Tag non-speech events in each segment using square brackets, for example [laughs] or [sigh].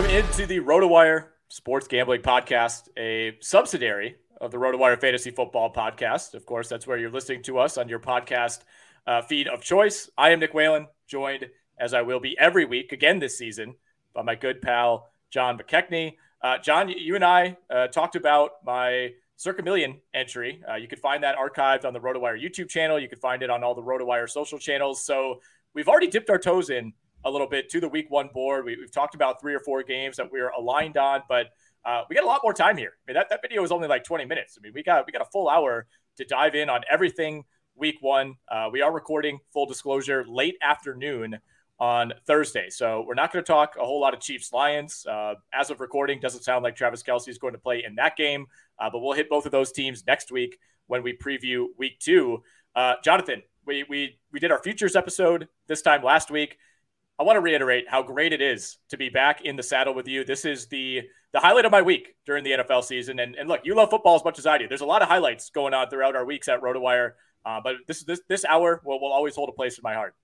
Welcome into the RotoWire Sports Gambling Podcast, a subsidiary of the RotoWire Fantasy Football Podcast. Of course, that's where you're listening to us on your podcast uh, feed of choice. I am Nick Whalen, joined as I will be every week again this season by my good pal John McKechnie. Uh, John, you and I uh, talked about my Circa Million entry. Uh, you can find that archived on the RotoWire YouTube channel. You can find it on all the RotoWire social channels. So we've already dipped our toes in a little bit to the week one board. We, have talked about three or four games that we're aligned on, but uh, we got a lot more time here. I mean, that, that video was only like 20 minutes. I mean, we got we got a full hour to dive in on everything week one. Uh, we are recording full disclosure late afternoon on Thursday, so we're not going to talk a whole lot of Chiefs Lions. Uh, as of recording, doesn't sound like Travis Kelce is going to play in that game, uh, but we'll hit both of those teams next week when we preview week two. Uh, Jonathan, we we we did our futures episode this time last week. I want to reiterate how great it is to be back in the saddle with you. This is the the highlight of my week during the NFL season. And, and look, you love football as much as I do. There's a lot of highlights going on throughout our weeks at RotoWire, uh, but this this this hour will, will always hold a place in my heart.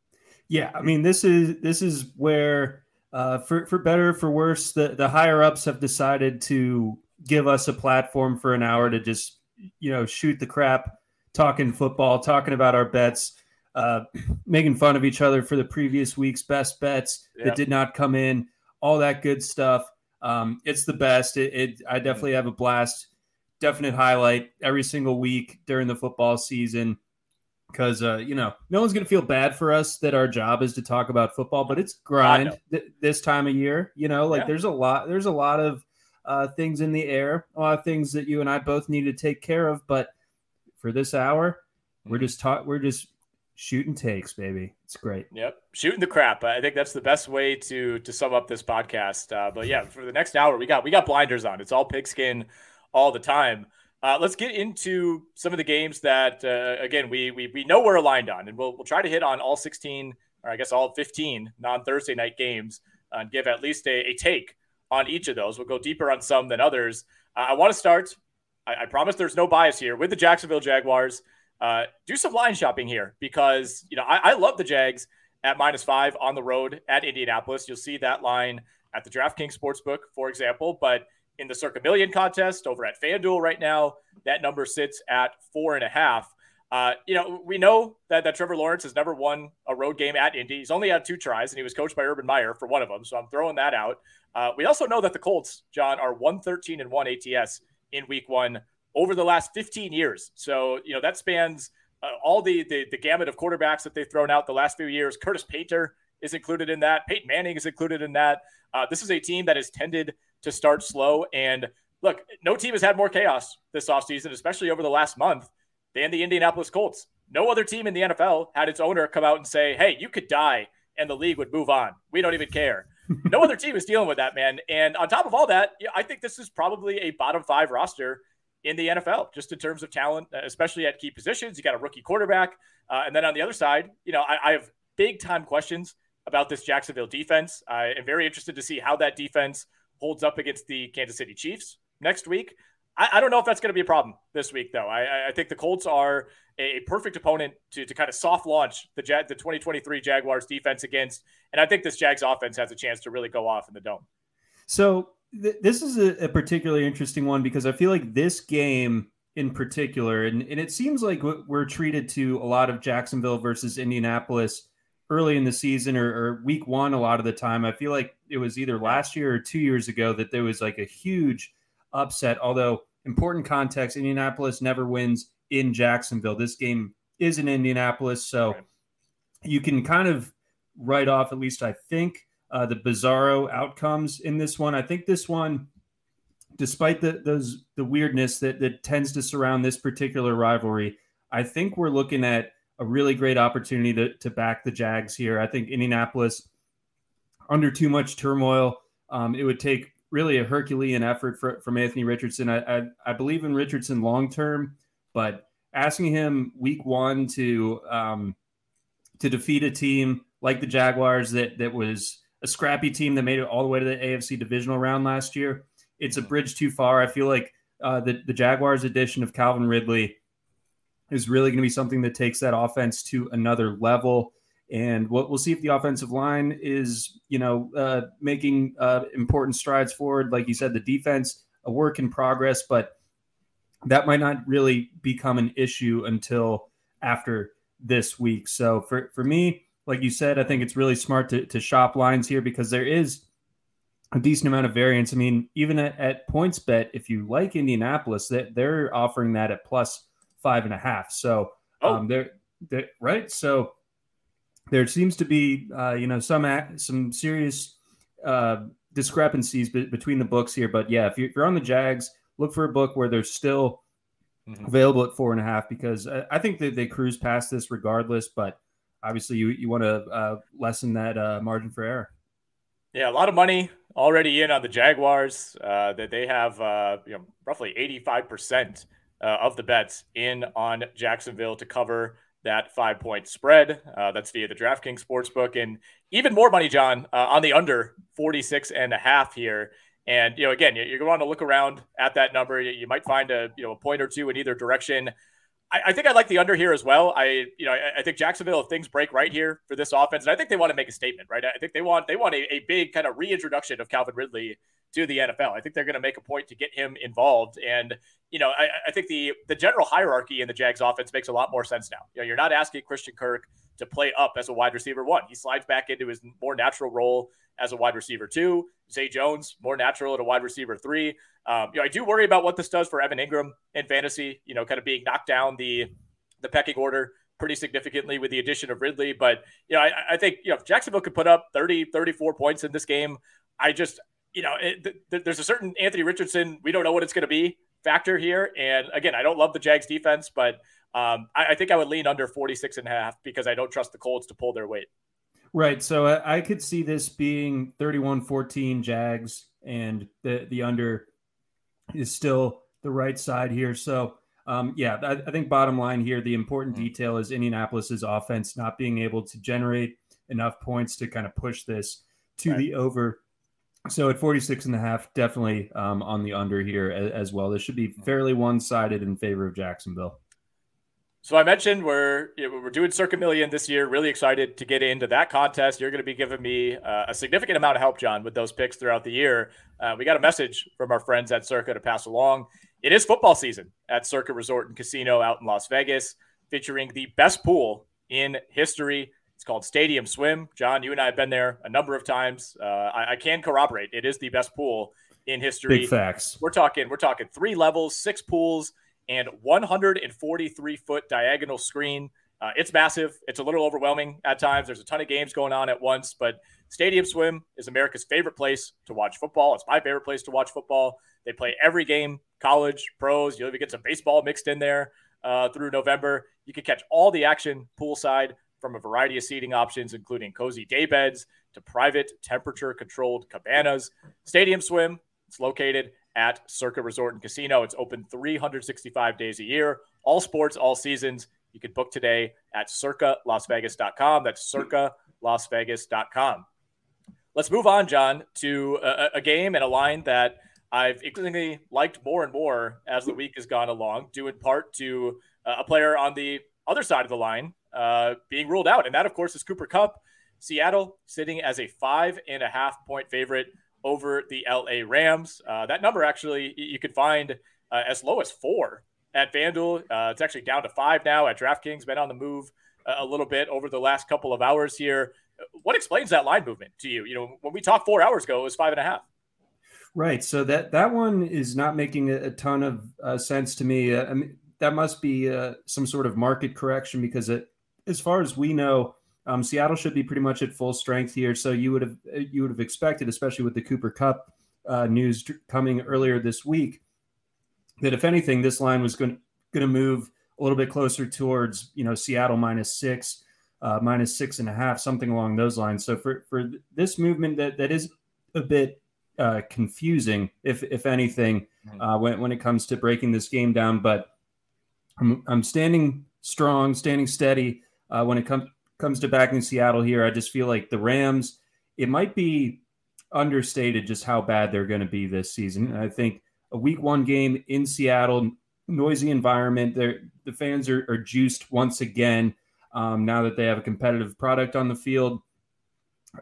Yeah, I mean this is this is where uh, for for better for worse, the the higher ups have decided to give us a platform for an hour to just you know shoot the crap, talking football, talking about our bets uh, [clears throat] making fun of each other for the previous week's best bets yep. that did not come in, all that good stuff. Um, it's the best. It, it, I definitely have a blast. Definite highlight every single week during the football season because uh, you know no one's gonna feel bad for us that our job is to talk about football, but it's grind th- this time of year. You know, like yeah. there's a lot. There's a lot of uh, things in the air, a lot of things that you and I both need to take care of. But for this hour, we're mm-hmm. just taught. We're just shooting takes, baby. It's great. Yep, shooting the crap. I think that's the best way to to sum up this podcast. Uh, but yeah, for the next hour, we got we got blinders on. It's all pigskin all the time. Uh, let's get into some of the games that uh, again we, we we know we're aligned on, and we'll we'll try to hit on all 16 or I guess all 15 non Thursday night games and give at least a, a, take on each of those. We'll go deeper on some than others. Uh, I want to start. I, I promise there's no bias here with the Jacksonville Jaguars uh, do some line shopping here because you know I, I, love the Jags at minus five on the road at Indianapolis. You'll see that line at the DraftKings Sportsbook, for example, but in the Circa Million contest over at FanDuel right now, that number sits at four and a half. Uh, you know, we know that, that Trevor Lawrence has never won a road game at Indy. He's only had two tries, and he was coached by Urban Meyer for one of them. So I'm throwing that out. Uh, we also know that the Colts, John, are 113 and 1 ATS in week one over the last 15 years. So, you know, that spans uh, all the, the, the gamut of quarterbacks that they've thrown out the last few years. Curtis Painter is included in that. Peyton Manning is included in that. Uh, this is a team that has tended to start slow. And look, no team has had more chaos this offseason, especially over the last month, than the Indianapolis Colts. No other team in the NFL had its owner come out and say, hey, you could die and the league would move on. We don't even care. [laughs] no other team is dealing with that, man. And on top of all that, I think this is probably a bottom five roster in the NFL, just in terms of talent, uh, especially at key positions. You got a rookie quarterback. Uh, and then on the other side, you know, I, I, have big time questions about this Jacksonville defense. I am very interested to see how that defense holds up against the Kansas City Chiefs next week. I, I don't know if that's going to be a problem this week, though. I, I think the Colts are a, perfect opponent to, to kind of soft launch the Jag, the 2023 Jaguars defense against, and I think this Jags offense has a chance to really go off in the dome. So th- this is a, a particularly interesting one because I feel like this game in particular, and, and it seems like we're treated to a lot of Jacksonville versus Indianapolis early in the season or, or, week one a lot of the time. I feel like it was either last year or two years ago that there was like a huge upset. Although important context, Indianapolis never wins in Jacksonville. This game is in Indianapolis, so you can kind of write off at least I think uh, the bizarro outcomes in this one. I think this one, despite the those the weirdness that that tends to surround this particular rivalry, I think we're looking at a really great opportunity to, to back the Jags here. I think Indianapolis, under too much turmoil, um, it would take really a Herculean effort for, from Anthony Richardson. I, I, I believe in Richardson long term, but asking him week one to um, to defeat a team like the Jaguars that that was a scrappy team that made it all the way to the AFC divisional round last year, it's a bridge too far. I feel like uh, the the Jaguars' addition of Calvin Ridley is really going to be something that takes that offense to another level. And what we'll see if the offensive line is, you know, uh, making uh, important strides forward. Like you said, the defense, a work in progress, but that might not really become an issue until after this week. So for, for me, like you said, I think it's really smart to, to shop lines here because there is a decent amount of variance. I mean, even at, at PointsBet, if you like Indianapolis, that they're offering that at plus five and a half. So oh. um, they're, they're right. So there seems to be uh, you know some some serious uh, discrepancies be- between the books here. But yeah, if you're, if you're, on the Jags, look for a book where they're still mm-hmm. available at four and a half because I, I, think that they cruise past this regardless. But obviously, you you want to uh, lessen that uh, margin for error. Yeah, a lot of money already in on the Jaguars. Uh, that they have uh, you know roughly eighty five percent uh, of the bets in on Jacksonville to cover that five point spread. Uh, that's via the DraftKings Sportsbook. And even more money, John, on the under 46 and a half here. And, you know, again, you're going to look around at that number. You might find a, you know, a point or two in either direction. I, I think I like the under here as well. I, you know, I, I, think Jacksonville, if things break right here for this offense, and I think they want to make a statement, right? I think they want, they want a, a big kind of reintroduction of Calvin Ridley to the NFL. I think they're going to make a point to get him involved. And, you know, I, I, think the the general hierarchy in the Jags offense makes a lot more sense now. You know, you're not asking Christian Kirk to play up as a wide receiver one. He slides back into his more natural role as a wide receiver two. Zay Jones, more natural at a wide receiver three. Um, you know, I do worry about what this does for Evan Engram in fantasy, you know, kind of being knocked down the the pecking order pretty significantly with the addition of Ridley. But, you know, I, I think, you know, if Jacksonville could put up 30, 34 points in this game, I just, you know, it, th- there's a certain Anthony Richardson. We don't know what it's going to be factor here. And again, I don't love the Jags defense, but um, I, I, think I would lean under 46 and a half because I don't trust the Colts to pull their weight. Right. So I, I could see this being 31 14 Jags, and the, the under is still the right side here. So, um, yeah, I, I, think bottom line here, the important mm-hmm. detail is Indianapolis's offense not being able to generate enough points to kind of push this to right. the over so at 46 and a half, definitely um, on the under here as, as well. This should be fairly one sided in favor of Jacksonville. So I mentioned we're you know, we're doing Circa Million this year. Really excited to get into that contest. You're going to be giving me uh, a significant amount of help, John, with those picks throughout the year. Uh, we got a message from our friends at Circa to pass along. It is football season at Circa Resort and Casino out in Las Vegas, featuring the best pool in history. It's called Stadium Swim. John, you and I have been there a number of times. Uh, I, I, can corroborate it is the best pool in history. Big facts. We're talking we're talking three levels, six pools, and 143 foot diagonal screen. Uh, it's massive. It's a little overwhelming at times. There's a ton of games going on at once, but Stadium Swim is America's favorite place to watch football. It's my favorite place to watch football. They play every game, college, pros. You'll even get some baseball mixed in there uh, through November. You can catch all the action poolside from a variety of seating options, including cozy day beds to private temperature controlled cabanas. Stadium Swim, it's located at Circa Resort and Casino. It's open 365 days a year, all sports, all seasons. You can book today at circalasvegas.com. That's circalasvegas.com. Let's move on, John, to a, a game and a line that I've increasingly liked more and more as the week has gone along, due in part to uh, a player on the other side of the line uh, being ruled out. And that, of course, is Cooper Kupp. Seattle sitting as a five and a half point favorite over the LA Rams. Uh, that number actually you could find uh, as low as four at FanDuel. Uh, it's actually down to five now at DraftKings. Been on the move a little bit over the last couple of hours here. What explains that line movement to you? You know, when we talked four hours ago, it was five and a half. Right. So that that one is not making a, ton of uh, sense to me. Uh, I mean, that must be uh, some sort of market correction because it, as far as we know, um, Seattle should be pretty much at full strength here. So you would have you would have expected, especially with the Cooper Kupp uh, news coming earlier this week, that if anything, this line was going going to move a little bit closer towards you know Seattle minus six, uh, minus six and a half, something along those lines. So for for this movement that that is a bit uh, confusing, if if anything, mm-hmm. uh, when when it comes to breaking this game down. But I'm I'm standing strong, standing steady uh, when it comes comes to backing Seattle here. I just feel like the Rams. It might be understated just how bad they're going to be this season. I think a Week One game in Seattle, noisy environment. The fans are, are juiced once again um, now that they have a competitive product on the field.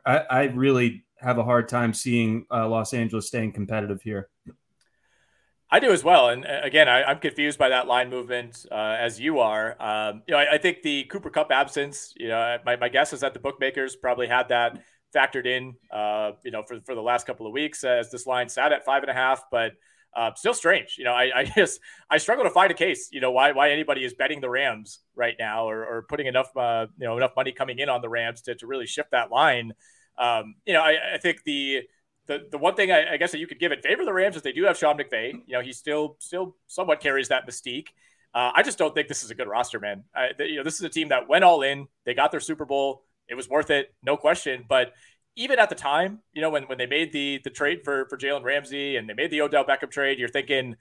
I, I really have a hard time seeing uh, Los Angeles staying competitive here. I do as well, and uh, again, I, am confused by that line movement uh, as you are. Um, you know, I, I, think the Cooper Kupp absence. You know, my, my guess is that the bookmakers probably had that factored in. Uh, you know, for for the last couple of weeks as this line sat at five and a half, but uh, still strange. You know, I, I, [laughs] just I struggle to find a case. You know, why why anybody is betting the Rams right now or, or putting enough uh, you know enough money coming in on the Rams to to really shift that line. Um, you know, I, I, think the the the one thing I, I, guess that you could give in favor of the Rams is they do have Sean McVay. You know, he still still somewhat carries that mystique. Uh, I just don't think this is a good roster, man. I, you know, this is a team that went all in. They got their Super Bowl. It was worth it, no question. But even at the time, you know, when, when they made the the trade for for Jalen Ramsey and they made the Odell Beckham trade, you're thinking,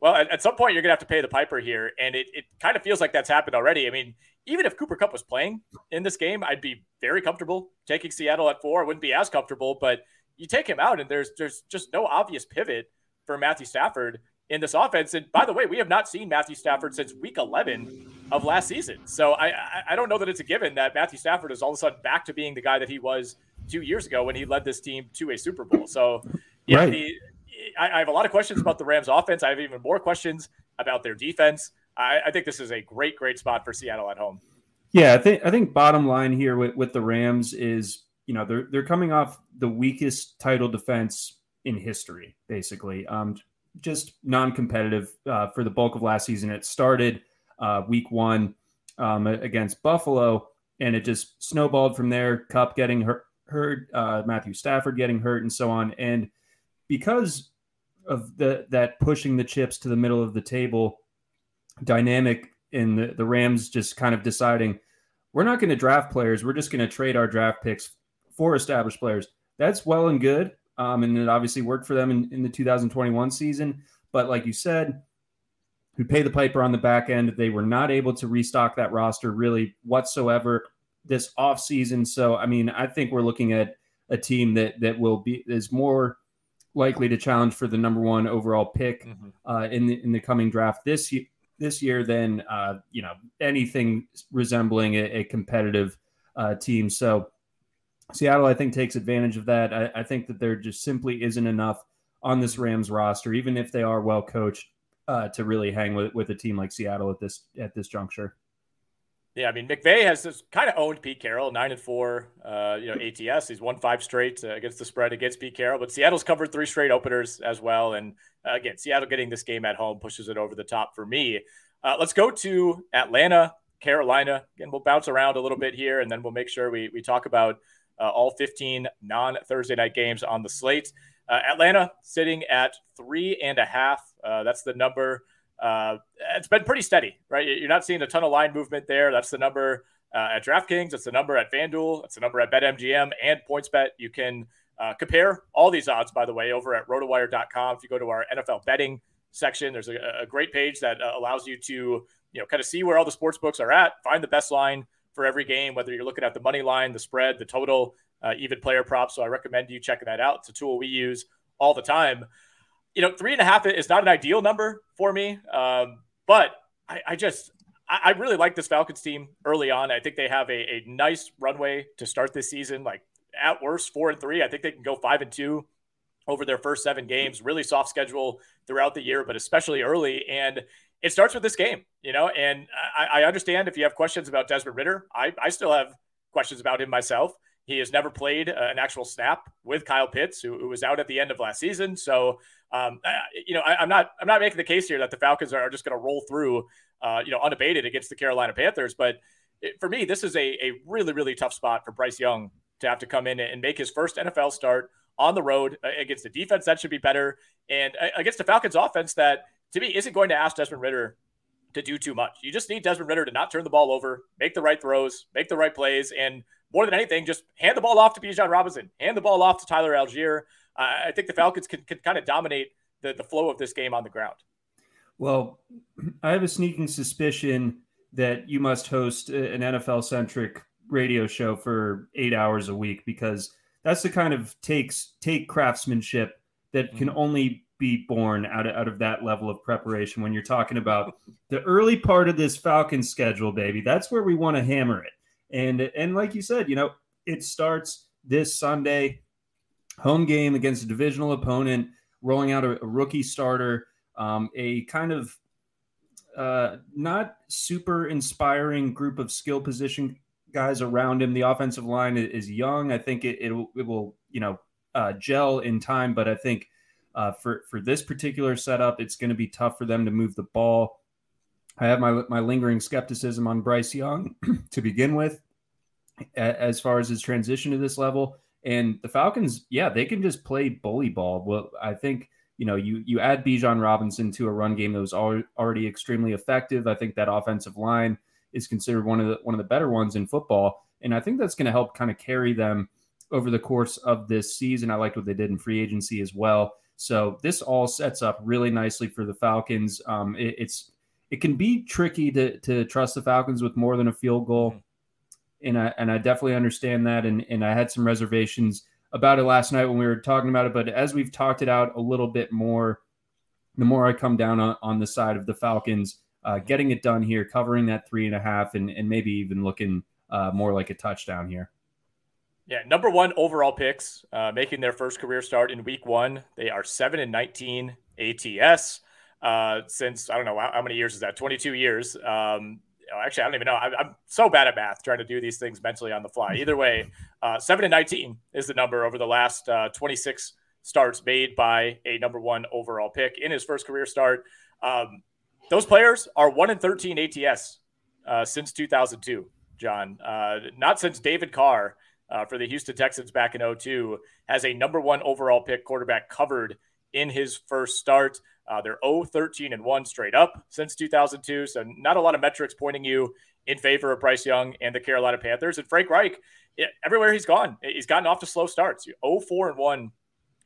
well, at, at, some point you're gonna have to pay the piper here, and it, it kind of feels like that's happened already. I mean, even if Cooper Kupp was playing in this game, I'd be very comfortable taking Seattle at four. I wouldn't be as comfortable, but you take him out, and there's there's just no obvious pivot for Matthew Stafford in this offense. And by the way, we have not seen Matthew Stafford since Week 11 of last season. So I I don't know that it's a given that Matthew Stafford is all of a sudden back to being the guy that he was two years ago when he led this team to a Super Bowl. So yeah, right. the, I, I have a lot of questions about the Rams offense. I have even more questions about their defense. I, I, think this is a great, great spot for Seattle at home. Yeah, I think I think bottom line here with, with the Rams is you know they're they're coming off the weakest title defense in history, basically. Um, just non-competitive uh, for the bulk of last season. It started uh, week one um, against Buffalo, and it just snowballed from there. Kupp getting hurt, hurt uh, Matthew Stafford getting hurt, and so on. And because of the that pushing the chips to the middle of the table dynamic in the, the Rams just kind of deciding we're not going to draft players. We're just going to trade our draft picks for established players. That's well and good. Um, and it obviously worked for them in, in the 2021 season. But like you said, who pay the piper on the back end, they were not able to restock that roster really whatsoever this offseason. So, I mean, I think we're looking at a team that that will be is more likely to challenge for the number one overall pick mm-hmm. uh, in the in the coming draft this year this year than uh, you know anything resembling a, a competitive uh, team. So Seattle, I think, takes advantage of that. I, I, think that there just simply isn't enough on this Rams roster, even if they are well coached, uh, to really hang with with a team like Seattle at this at this juncture. Yeah, I mean McVay has kind of owned Pete Carroll, nine and four. Uh, you know ATS, he's won five straight uh, against the spread against Pete Carroll, but Seattle's covered three straight openers as well. And uh, again, Seattle getting this game at home pushes it over the top for me. Uh, let's go to Atlanta, Carolina. Again, we'll bounce around a little bit here, and then we'll make sure we we talk about uh, all 15 non Thursday night games on the slate. Uh, Atlanta sitting at three and a half. that's the number uh, it's been pretty steady, right? You're not seeing a ton of line movement there. That's the number uh, at DraftKings. That's the number at FanDuel. That's the number at BetMGM and PointsBet. You can uh, compare all these odds, by the way, over at RotoWire.com. If you go to our NFL betting section, there's a, a great page that uh, allows you to, you know, kind of see where all the sports books are at, find the best line for every game, whether you're looking at the money line, the spread, the total, uh, even player props. So I recommend you checking that out. It's a tool we use all the time you know, three and a half is not an ideal number for me, um, but I, I just I, really like this Falcons team early on. I think they have a, a nice runway to start this season. Like at worst, four and three. I think they can go five and two over their first seven games. Really soft schedule throughout the year, but especially early. And it starts with this game, you know. And I, I understand if you have questions about Desmond Ridder. I, I still have questions about him myself. He has never played an actual snap with Kyle Pitts, who, who was out at the end of last season. So, um, you know, I, am not I'm not making the case here that the Falcons are just going to roll through, uh, you know, unabated against the Carolina Panthers. But it, for me, this is a, a really really tough spot for Bryce Young to have to come in and make his first NFL start on the road uh, against a defense that should be better and uh, against the Falcons offense that to me isn't going to ask Desmond Ridder to do too much. You just need Desmond Ridder to not turn the ball over, make the right throws, make the right plays, and more than anything, just hand the ball off to Bijan Robinson, hand the ball off to Tyler Allgeier. Uh, I think the Falcons can, can kind of dominate the, the flow of this game on the ground. Well, I have a sneaking suspicion that you must host an NFL centric radio show for eight hours a week because that's the kind of takes take craftsmanship that can mm-hmm. only be born out of, out of that level of preparation when you're talking about the early part of this Falcon schedule, baby. That's where we want to hammer it. And and like you said, you know, it starts this Sunday, home game against a divisional opponent, rolling out a, a rookie starter, um, a kind of uh, not super inspiring group of skill position guys around him. The offensive line is young. I think it, it, it will, you know, uh, gel in time, but I think uh, for, for this particular setup, it's going to be tough for them to move the ball. I have my, my lingering skepticism on Bryce Young [clears throat] to begin with, as far as his transition to this level. And the Falcons, yeah, they can just play bully ball. Well, I think you know, you you add Bijan Robinson to a run game that was already extremely effective. I think that offensive line is considered one of the one of the better ones in football, and I think that's going to help kind of carry them over the course of this season. I liked what they did in free agency as well. So this all sets up really nicely for the Falcons. Um, it, it's it can be tricky to to trust the Falcons with more than a field goal, mm-hmm. and I and I definitely understand that. And and I had some reservations about it last night when we were talking about it. But as we've talked it out a little bit more, the more I come down on, on the side of the Falcons uh, getting it done here, covering that three and a half, and, and maybe even looking uh, more like a touchdown here. Yeah, number one overall picks, uh, making their first career start in week one. They are seven and nineteen ATS uh, since I don't know how, how, many years is that? Twenty two years. Um, actually, I don't even know. I'm, I'm, so bad at math trying to do these things mentally on the fly. [laughs] Either way, uh, seven and nineteen is the number over the last uh, twenty six starts made by a number one overall pick in his first career start. Um, those players are one in 13 ATS uh, since 2002, John. Uh, not since David Carr uh, for the Houston Texans back in 02 has a number one overall pick quarterback covered in his first start. Uh, they're 0 13 and 1 straight up since 2002. So, not a lot of metrics pointing you in favor of Bryce Young and the Carolina Panthers. And Frank Reich, everywhere he's gone, he's gotten off to slow starts 0 4 and 1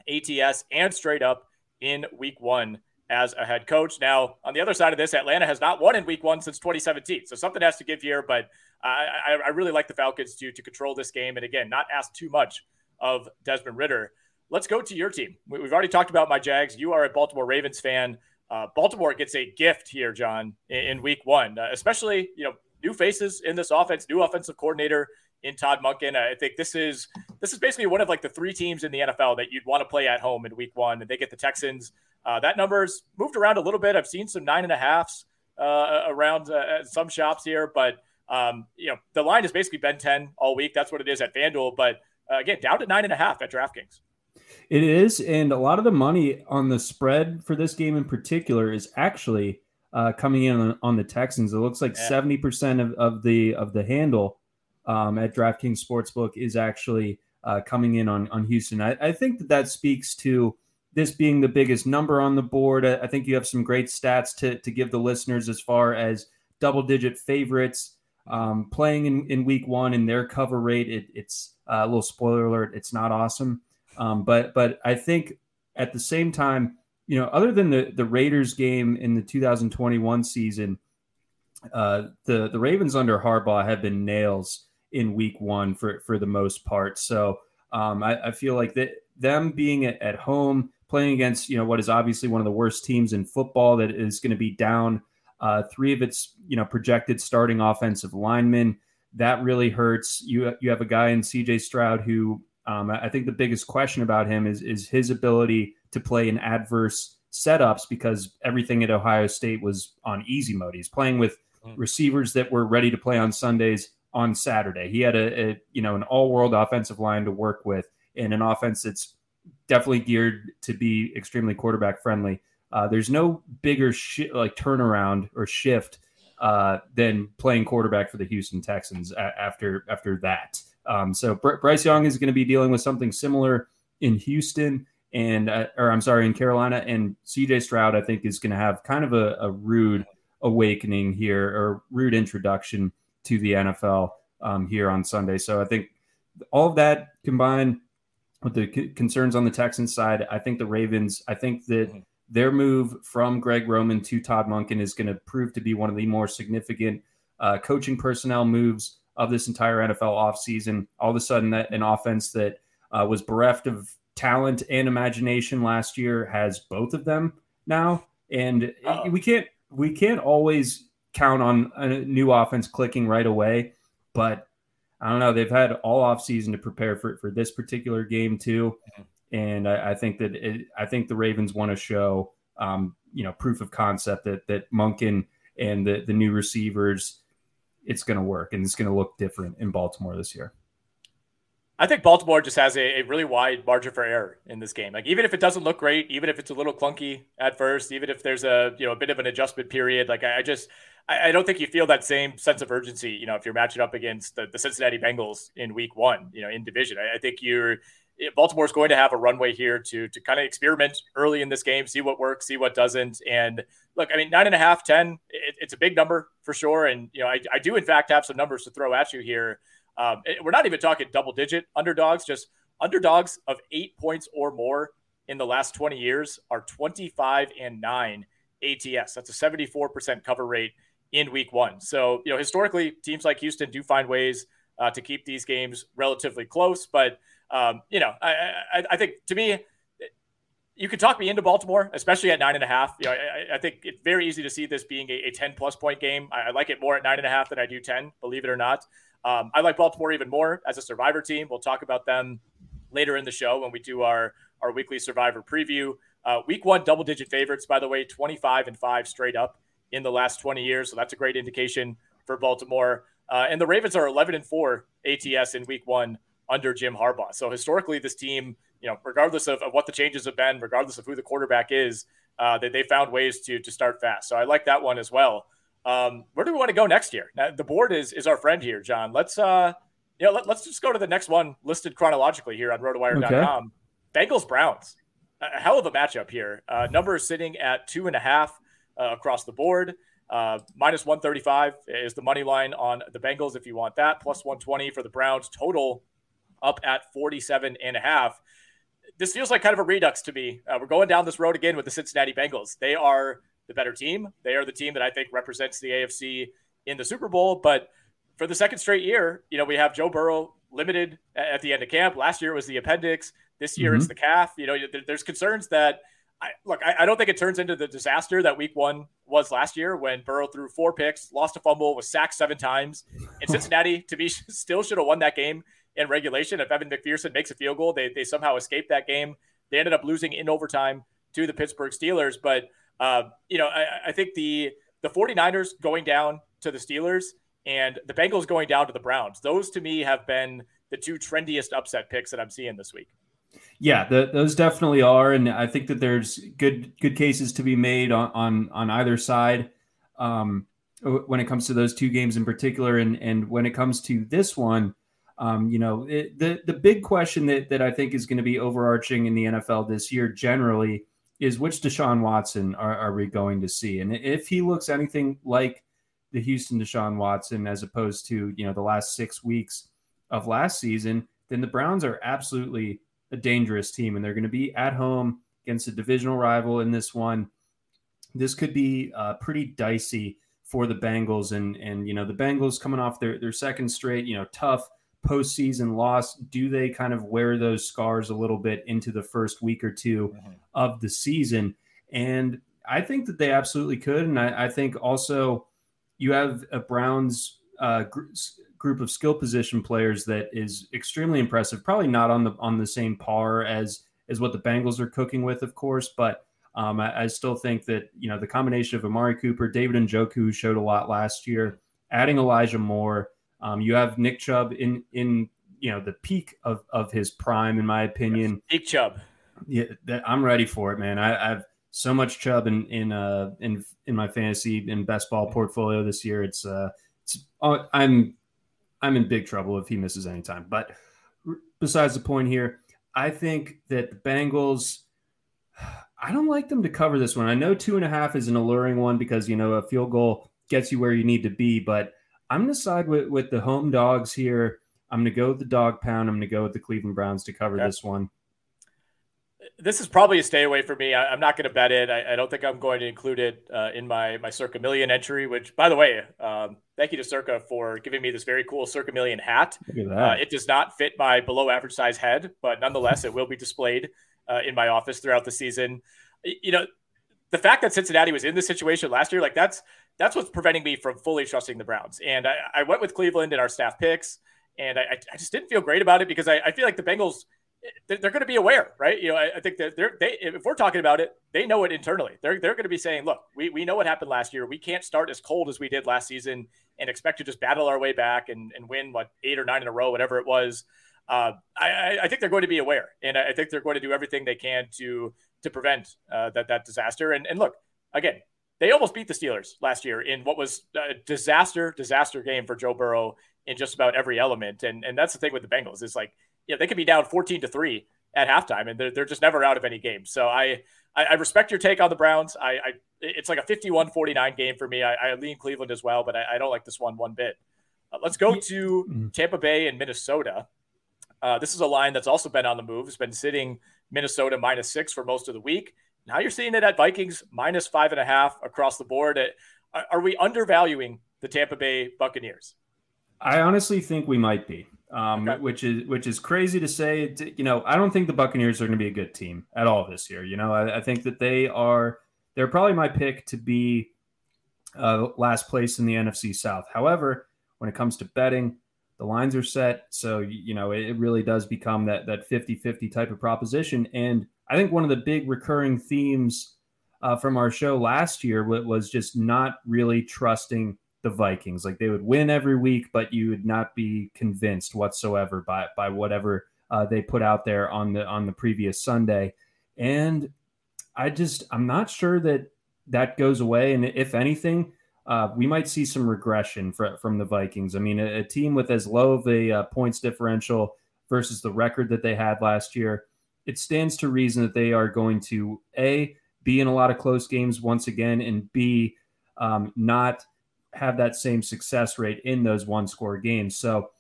ATS and straight up in week one as a head coach. Now, on the other side of this, Atlanta has not won in week one since 2017. So something has to give here, but I, I, really like the Falcons to, to control this game. And again, not ask too much of Desmond Ridder. Let's go to your team. We've already talked about my Jags. You are a Baltimore Ravens fan. Uh, Baltimore gets a gift here, John, in, in week one, uh, especially, you know, new faces in this offense, new offensive coordinator in Todd Monken. I think this is this is basically one of like the three teams in the NFL that you'd want to play at home in week one. And they get the Texans. Uh, that number's moved around a little bit. I've seen some nine and a halfs uh, around uh, some shops here, but um, you know the line has basically been ten all week. That's what it is at FanDuel. But uh, again, down to nine and a half at DraftKings. It is, and a lot of the money on the spread for this game in particular is actually uh, coming in on, on, the Texans. It looks like 70% of, of the of the handle um, at DraftKings Sportsbook is actually uh, coming in on on Houston. I, I think that that speaks to this being the biggest number on the board. I think you have some great stats to, to give the listeners as far as double digit favorites um, playing in, in week one and their cover rate. It, it's uh, a little spoiler alert. It's not awesome. Um, but, but I think at the same time, you know, other than the, the Raiders game in the 2021 season, uh, the, the Ravens under Harbaugh have been nails in week one for, for the most part. So um, I, I feel like that them being at home, playing against you know what is obviously one of the worst teams in football that is going to be down uh, three of its you know projected starting offensive linemen. That really hurts. You you have a guy in C.J. Stroud who um, I think the biggest question about him is is his ability to play in adverse setups because everything at Ohio State was on easy mode. He's playing with mm. receivers that were ready to play on Sundays on Saturday. He had a, a you know an all world offensive line to work with in an offense that's definitely geared to be extremely quarterback friendly. Uh, there's no bigger sh- like turnaround or shift uh, than playing quarterback for the Houston Texans a- after after that. Um, so Br- Bryce Young is going to be dealing with something similar in Houston and uh, or I'm sorry in Carolina and CJ Stroud I think is going to have kind of a, a, rude awakening here or rude introduction to the NFL um, here on Sunday. So I think all of that combined with the c- concerns on the Texans side, I think the Ravens, I think that mm-hmm. Their move from Greg Roman to Todd Monken is going to prove to be one of the more significant uh, coaching personnel moves of this entire NFL offseason. All of a sudden, that an offense that uh, was bereft of talent and imagination last year has both of them now, and Uh-oh. we can't we can't always count on a new offense clicking right away, but I don't know. They've had all off season to prepare for for this particular game too, and I, I think that it, I think the Ravens want to show, um, you know, proof of concept that that Monken and the the new receivers, it's going to work and it's going to look different in Baltimore this year. I think Baltimore just has a, a, really wide margin for error in this game. Like even if it doesn't look great, even if it's a little clunky at first, even if there's a you know a bit of an adjustment period, like I, I just I, I, don't think you feel that same sense of urgency. You know, if you're matching up against the, the Cincinnati Bengals in Week One, you know, in division, I, I think you're Baltimore's going to have a runway here to to kind of experiment early in this game, see what works, see what doesn't. And look, I mean, nine and a half, ten, it, it's a big number for sure. And you know, I, I do in fact have some numbers to throw at you here. Um, we're not even talking double digit underdogs, just underdogs of eight points or more in the last 20 years are 25 and nine ATS. That's a 74% cover rate in week one. So, you know, historically, teams like Houston do find ways uh, to keep these games relatively close. But, um, you know, I, I, I, think to me, you could talk me into Baltimore, especially at nine and a half. You know, I, I think it's very easy to see this being a, a 10 plus point game. I, I, like it more at nine and a half than I do 10, believe it or not. Um, I like Baltimore even more as a survivor team. We'll talk about them later in the show when we do our, our weekly survivor preview. Uh, week one, double digit favorites, by the way, 25 and five straight up in the last 20 years. So that's a great indication for Baltimore. Uh, and the Ravens are 11 and 4 ATS in week one under Jim Harbaugh. So historically, this team, you know, regardless of, of what the changes have been, regardless of who the quarterback is, uh, they, they found ways to to start fast. So I like that one as well. Um, where do we want to go next year? Now, the board is is our friend here, John. Let's uh, yeah, let, us just go to the next one listed chronologically here on RotoWire.com. Okay. Bengals Browns, a hell of a matchup here. Uh, number sitting at two and a half uh, across the board. Uh, minus 135 is the money line on the Bengals if you want that. Plus 120 for the Browns. Total up at 47 and a half. This feels like kind of a redux to me. Uh, we're going down this road again with the Cincinnati Bengals. They are the better team. They are the team that I think represents the AFC in the Super Bowl. But for the second straight year, you know, we have Joe Burrow limited at the end of camp. Last year it was the appendix. This year mm-hmm. it's the calf. You know, there's concerns that I, look, I, I, don't think it turns into the disaster that week one was last year when Burrow threw four picks, lost a fumble, was sacked seven times. And [laughs] Cincinnati, to be [laughs] still should have won that game in regulation. If Evan McPherson makes a field goal, they, they somehow escaped that game. They ended up losing in overtime to the Pittsburgh Steelers. But, uh, you know, I, I think the, the 49ers going down to the Steelers and the Bengals going down to the Browns, those to me have been the two trendiest upset picks that I'm seeing this week. Yeah, the, those definitely are, and I think that there's good good cases to be made on on, on either side um, when it comes to those two games in particular, and and when it comes to this one, um, you know, it, the the big question that that I think is going to be overarching in the NFL this year generally is which Deshaun Watson are, are we going to see, and if he looks anything like the Houston Deshaun Watson as opposed to you know the last six weeks of last season, then the Browns are absolutely a dangerous team, and they're going to be at home against a divisional rival in this one. This could be uh, pretty dicey for the Bengals, and and you know the Bengals coming off their their second straight, you know, tough postseason loss, do they kind of wear those scars a little bit into the first week or 2 mm-hmm. of the season? And I think that they absolutely could. And I, I think also you have a Browns uh, gr- group of skill position players that is extremely impressive. Probably not on the on the same par as as what the Bengals are cooking with, of course, but um, I, I, still think that you know the combination of Amari Cooper, David Njoku, who showed a lot last year, adding Elijah Moore. Um, you have Nick Chubb in in you know the peak of of his prime, in my opinion. Nick Chubb. Yeah, that, I'm ready for it, man. I, I've so much Chubb in in uh in in my fantasy and best ball portfolio this year. It's uh it's uh, I'm I'm in big trouble if he misses any time. But besides the point here, I think that the Bengals. [sighs] I don't like them to cover this one. I know two and a half is an alluring one because you know a field goal gets you where you need to be, but I'm going to side with with the home dogs here. I'm going to go with the dog pound. I'm going to go with the Cleveland Browns to cover okay. this one this is probably a stay away for me. I, am not going to bet it. I, I, don't think I'm going to include it uh, in my my Circa Million entry. Which, by the way, um, thank you to Circa for giving me this very cool Circa Million hat. Uh, it does not fit my below average size head, but nonetheless, it will be displayed uh, in my office throughout the season. You know, the fact that Cincinnati was in this situation last year, like that's that's what's preventing me from fully trusting the Browns. And I, I went with Cleveland in our staff picks, and I, I just didn't feel great about it because I, I feel like the Bengals they're going to be aware, right? You know, I, think that they're they if we're talking about it, they know it internally. They're they're going to be saying, look, we we know what happened last year. We can't start as cold as we did last season and expect to just battle our way back and and win what eight or nine in a row, whatever it was. Uh, I, I think they're going to be aware, and I think they're going to do everything they can to to prevent uh, that that disaster. And and look, again, they almost beat the Steelers last year in what was a disaster disaster game for Joe Burrow in just about every element. And and that's the thing with the Bengals is like you know, they could be down 14 to three at halftime and they're, they're just never out of any game. So I, I, I respect your take on the Browns. I, I it's like a 51 49 game for me. I, I lean Cleveland as well, but I, I, don't like this one one bit. Uh, let's go to mm-hmm. Tampa Bay and Minnesota. Uh, this is a line that's also been on the move. It's been sitting Minnesota minus six for most of the week. Now you're seeing it at Vikings minus five and a half across the board. Are we undervaluing the Tampa Bay Buccaneers? I honestly think we might be um, okay. which is which is crazy to say. You know, I don't think the Buccaneers are going to be a good team at all this year. You know, I, I think that they are. They're probably my pick to be uh, last place in the NFC South. However, when it comes to betting, the lines are set, so you know it, really does become that that 50-50 type of proposition. And I think one of the big recurring themes uh, from our show last year was just not really trusting the Vikings. Like they would win every week, but you would not be convinced whatsoever by by whatever uh, they put out there on the on the previous Sunday. And I just I'm not sure that that goes away. And if anything, uh, we might see some regression for, from the Vikings. I mean, a, a team with as low of a uh, points differential versus the record that they had last year, it stands to reason that they are going to a be in a lot of close games once again, and b um, not have that same success rate in those one score games. So,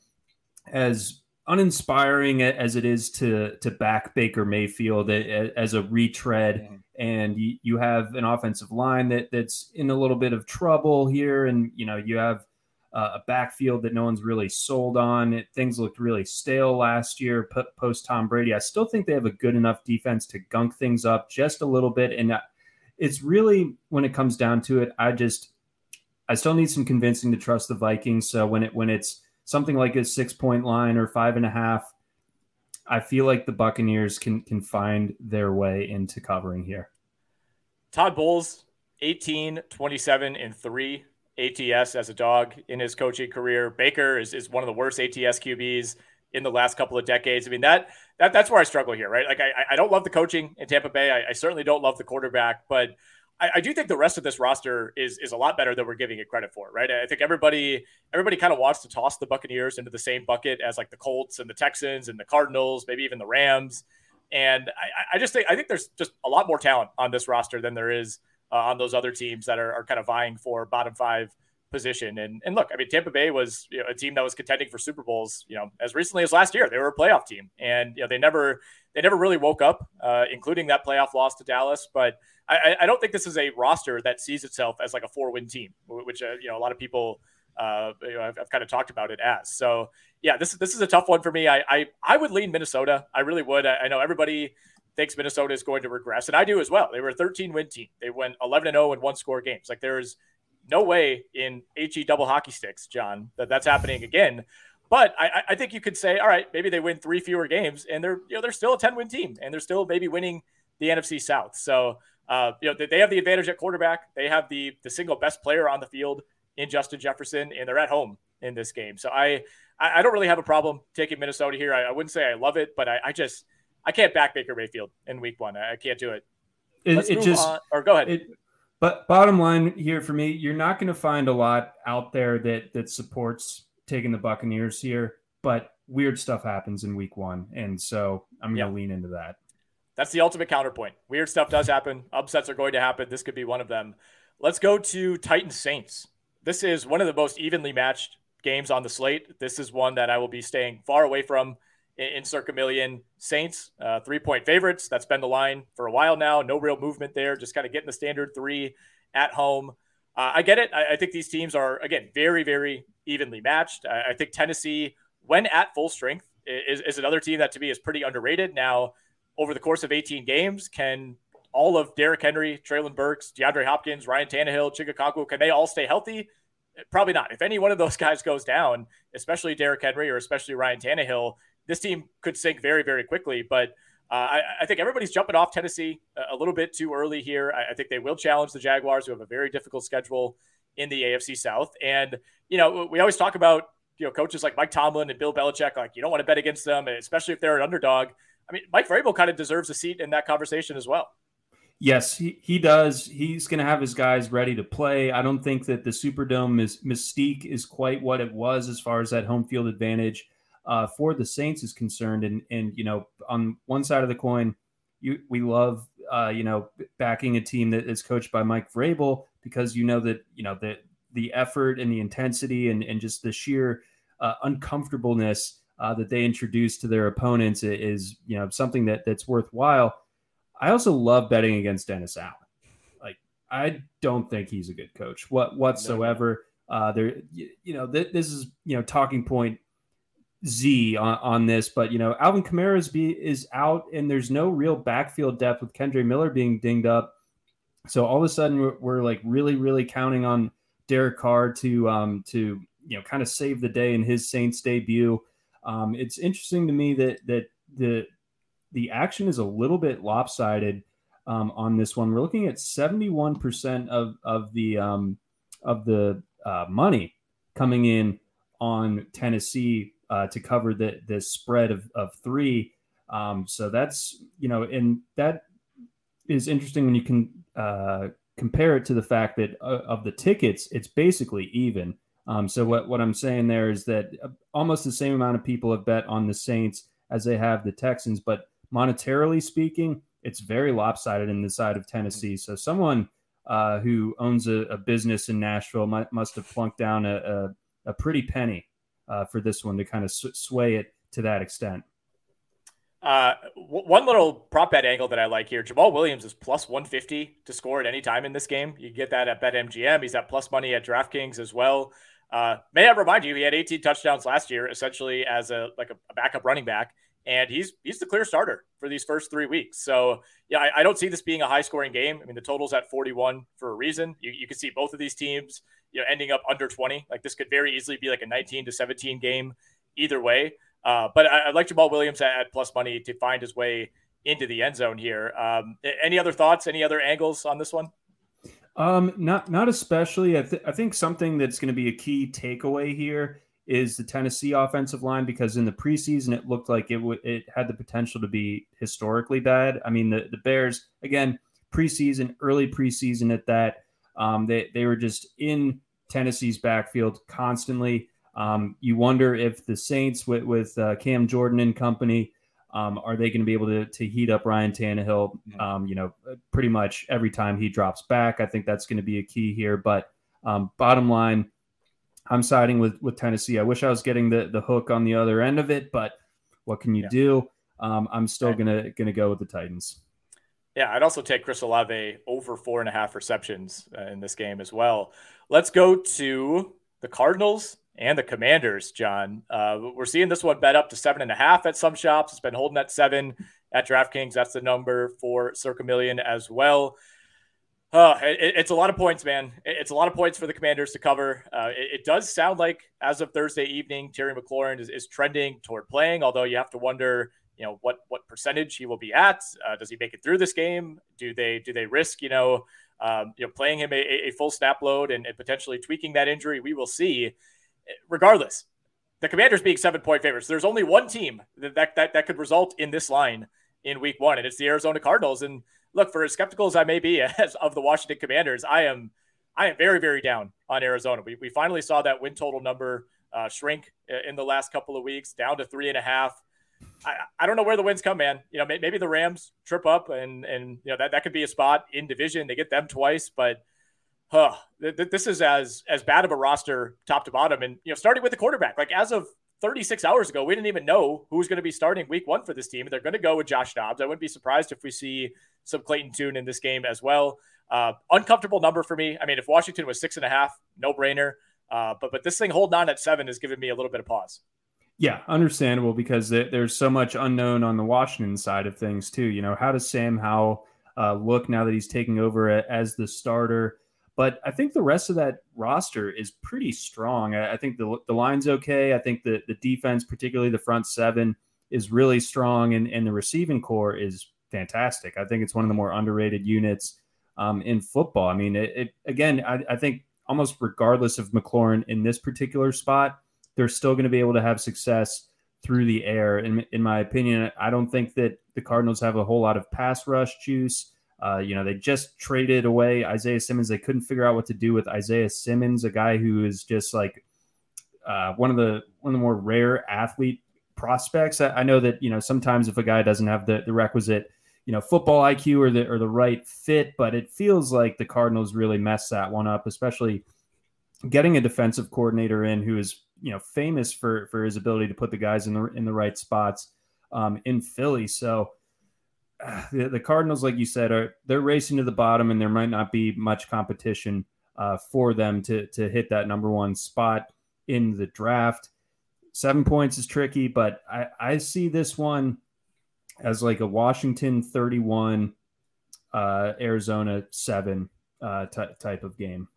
as uninspiring as it is to to back Baker Mayfield as a retread, mm-hmm. and you, you have an offensive line that that's in a little bit of trouble here, and you know you have uh, a backfield that no one's really sold on. It, things looked really stale last year post Tom Brady. I still think they have a good enough defense to gunk things up just a little bit, and it's really when it comes down to it, I just I still need some convincing to trust the Vikings. So when it when it's something like a six point line or five and a half, I feel like the Buccaneers can can find their way into covering here. Todd Bowles, 18, 27, and three ATS as a dog in his coaching career. Baker is, is one of the worst ATS QBs in the last couple of decades. I mean, that that that's where I struggle here, right? Like I, I don't love the coaching in Tampa Bay. I, I certainly don't love the quarterback, but I, I, do think the rest of this roster is is a lot better than we're giving it credit for, right? I think everybody everybody kind of wants to toss the Buccaneers into the same bucket as like the Colts and the Texans and the Cardinals, maybe even the Rams. And I, I just think I think there's just a lot more talent on this roster than there is uh, on those other teams that are, are kind of vying for bottom five position. And and look, I mean, Tampa Bay was you know, a team that was contending for Super Bowls, you know, as recently as last year. They were a playoff team, and you know they never they never really woke up, uh, including that playoff loss to Dallas. But I, I, don't think this is a roster that sees itself as like a four win team, which uh, you know a lot of people Uh, you know, I've, I've, kind of talked about it as. So yeah, this this is a tough one for me. I I, I would lean Minnesota. I really would. I, I, know everybody thinks Minnesota is going to regress, and I do as well. They were a 13 win team. They went 11 and 0 in one score games. Like there is no way in HE double hockey sticks, John, that that's happening again. But I, I think you could say, all right, maybe they win three fewer games, and they're you know they're still a 10 win team, and they're still maybe winning the NFC South. So uh, you know they have the advantage at quarterback. They have the the single best player on the field in Justin Jefferson, and they're at home in this game. So I I, don't really have a problem taking Minnesota here. I, I wouldn't say I love it, but I, I, just I can't back Baker Mayfield in Week One. I, can't do it. It, it just on. or go ahead. It, but bottom line here for me, you're not going to find a lot out there that that supports taking the Buccaneers here. But weird stuff happens in Week One, and so I'm going to lean into that. That's the ultimate counterpoint. Weird stuff does happen. Upsets are going to happen. This could be one of them. Let's go to Titans Saints. This is one of the most evenly matched games on the slate. This is one that I will be staying far away from in, Circa Million. Saints, uh, three point favorites. That's been the line for a while now. No real movement there. Just kind of getting the standard three at home. Uh, I get it. I, I, think these teams are, again, very, very evenly matched. I, I think Tennessee, when at full strength, is, is another team that to me is pretty underrated. Now, over the course of 18 games, can all of Derrick Henry, Treylon Burks, DeAndre Hopkins, Ryan Tannehill, Chig Okonkwo, can they all stay healthy? Probably not. If any one of those [laughs] guys goes down, especially Derrick Henry or especially Ryan Tannehill, this team could sink very, very quickly. But uh, I, I, think everybody's jumping off Tennessee a, a little bit too early here. I, I, think they will challenge the Jaguars, who have a very difficult schedule in the AFC South. And you know, we always talk about you know coaches like Mike Tomlin and Bill Belichick. Like you don't want to bet against them, especially if they're an underdog. I mean, Mike Vrabel kind of deserves a seat in that conversation as well. Yes, he, he does. He's going to have his guys ready to play. I don't think that the Superdome is mystique is quite what it was as far as that home field advantage uh, for the Saints is concerned. And and you know, on one side of the coin, you we love uh, you know backing a team that is coached by Mike Vrabel because you know that you know that the effort and the intensity and and just the sheer uh, uncomfortableness uh, that they introduce to their opponents is you know something that that's worthwhile I also love betting against Dennis Allen. Like I don't think he's a good coach what whatsoever. No. Uh, there, you, you know, th- this is you know talking point Z on, on this, but you know, Alvin Kamara is be is out, and there's no real backfield depth with Kendre Miller being dinged up. So all of a sudden, we're, we're like really, really counting on Derek Carr to um to you know kind of save the day in his Saints debut. Um, it's interesting to me that that the the action is a little bit lopsided um, on this one. We're looking at 71% of, of the um, of the uh, money coming in on Tennessee uh, to cover the the spread of, of three. Um, so that's you know, and that is interesting when you can uh, compare it to the fact that uh, of the tickets, it's basically even. Um, so what what I'm saying there is that uh, almost the same amount of people have bet on the Saints as they have the Texans, but monetarily speaking, it's very lopsided in the side of Tennessee. So someone uh, who owns a, a, business in Nashville might, must have plunked down a, a, a pretty penny uh, for this one to kind of sway it to that extent. Uh, w- one little prop bet angle that I like here: Jamaal Williams is plus 150 to score at any time in this game. You get that at BetMGM. He's at plus money at DraftKings as well. Uh, may I remind you, he had 18 touchdowns last year, essentially as a like a backup running back and he's he's the clear starter for these first three weeks. So yeah, I, I, don't see this being a high scoring game. I mean, the total's at 41 for a reason. You, you can see both of these teams, you know, ending up under 20. Like this could very easily be like a 19 to 17 game either way. Uh, but I, I like Jamaal Williams at, plus money to find his way into the end zone here. Um, any other thoughts? Any other angles on this one? Um, not not especially. I, th- I think something that's going to be a key takeaway here is the Tennessee offensive line because in the preseason it looked like it w- it had the potential to be historically bad. I mean the the Bears again preseason early preseason at that um, they they were just in Tennessee's backfield constantly. Um, you wonder if the Saints with with uh, Cam Jordan and company um, are they going to be able to, to heat up Ryan Tannehill? Um, you know, pretty much every time he drops back. I think that's going to be a key here. But um, bottom line, I'm siding with with Tennessee. I wish I was getting the the hook on the other end of it, but what can you yeah. do? Um, I'm still gonna gonna go with the Titans. Yeah, I'd also take Chris Olave over four and a half receptions uh, in this game as well. Let's go to the Cardinals and the Commanders, John. Uh, we're seeing this one bet up to seven and a half at some shops. It's been holding at seven at DraftKings. That's the number for Circa Million as well. Uh, it, it's a lot of points, man. It's a lot of points for the Commanders to cover. Uh, it, it, does sound like, as of Thursday evening, Terry McLaurin is, is, trending toward playing. Although you have to wonder, you know, what what percentage he will be at. Uh, does he make it through this game? Do they do they risk, you know, um, you know, playing him a, a full snap load and, and potentially tweaking that injury? We will see regardless, the Commanders being seven point favorites, there's only one team that, that, that, that could result in this line in week one, and it's the Arizona Cardinals. And look, for as skeptical as I may be [laughs] as of the Washington Commanders, I am I am very, very down on Arizona. We, we finally saw that win total number uh, shrink in the last couple of weeks down to three and a half. I, I don't know where the wins come, man. You know, maybe the Rams trip up and and you know that, that could be a spot in division. They get them twice, but huh, this is as as bad of a roster top to bottom. And you know, starting with the quarterback, like as of 36 hours ago, we didn't even know who was going to be starting week one for this team. They're going to go with Josh Dobbs. I wouldn't be surprised if we see some Clayton Tune in this game as well. Uh, uncomfortable number for me. I mean, if Washington was six and a half, no brainer. Uh, but but this thing holding on at seven has given me a little bit of pause. Yeah, understandable because there's so much unknown on the Washington side of things too. You know, how does Sam Howell uh, look now that he's taking over as the starter? But I think the rest of that roster is pretty strong. I, I think the, the line's okay. I think the, the defense, particularly the front seven, is really strong, and, and the receiving core is fantastic. I think it's one of the more underrated units um, in football. I mean, it, it again, I, I, think almost regardless of McLaurin in this particular spot, they're still going to be able to have success through the air. In, in my opinion, I don't think that the Cardinals have a whole lot of pass rush juice. Uh, you know, they just traded away Isaiah Simmons. They couldn't figure out what to do with Isaiah Simmons, a guy who is just like uh, one of the one of the more rare athlete prospects. I, I, know that you know sometimes if a guy doesn't have the, the requisite you know football IQ or the or the right fit, but it feels like the Cardinals really messed that one up, especially getting a defensive coordinator in who is you know famous for for his ability to put the guys in the in the right spots um, in Philly. So the, the, Cardinals, like you said, are they're racing to the bottom, and there might not be much competition uh, for them to to hit that number one spot in the draft. Seven points is tricky, but I, I see this one as like a Washington 31, uh, Arizona seven uh, t- type of game.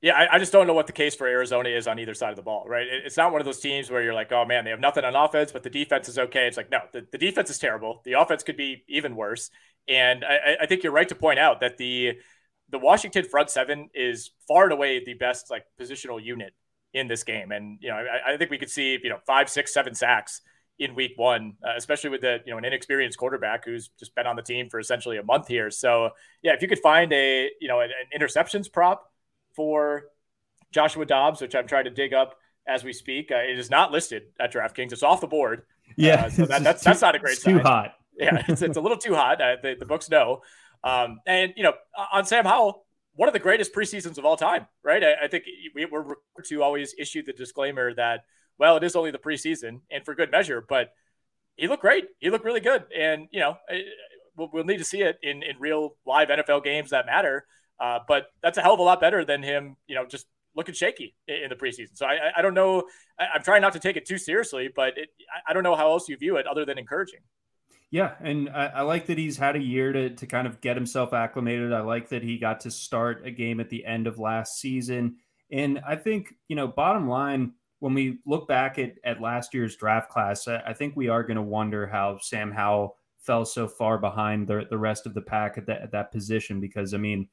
Yeah, I, I, just don't know what the case for Arizona is on either side of the ball, right? It, it's not one of those teams where you're like, oh man, they have nothing on offense, but the defense is okay. It's like, no, the, the defense is terrible. The offense could be even worse. And I, I, think you're right to point out that the the Washington front seven is far and away the best like positional unit in this game. And you know, I, I think we could see you know five, six, seven sacks in week one, uh, especially with the you know an inexperienced quarterback who's just been on the team for essentially a month here. So yeah, if you could find a you know an, an interceptions prop for Joshua Dobbs, which I'm trying to dig up as we speak. Uh, it is not listed at DraftKings. It's off the board. Yeah, uh, so that, that's too, that's not a great. Too hot. [laughs] yeah, it's, it's a little too hot. Uh, the, the, books know. Um, and you know, on Sam Howell, one of the greatest preseasons of all time, right? I, I think we, we're to always issue the disclaimer that well, it is only the preseason, and for good measure, but he looked great. He looked really good, and you know, we'll, we'll need to see it in in real live NFL games that matter. Uh, but that's a hell of a lot better than him, you know, just looking shaky in the preseason. So I, I don't know. I'm trying not to take it too seriously, but it, I don't know how else you view it other than encouraging. Yeah, and I, I, like that he's had a year to to kind of get himself acclimated. I like that he got to start a game at the end of last season, and I think you know, bottom line, when we look back at at last year's draft class, I, I think we are going to wonder how Sam Howell fell so far behind the the rest of the pack at that at that position because I mean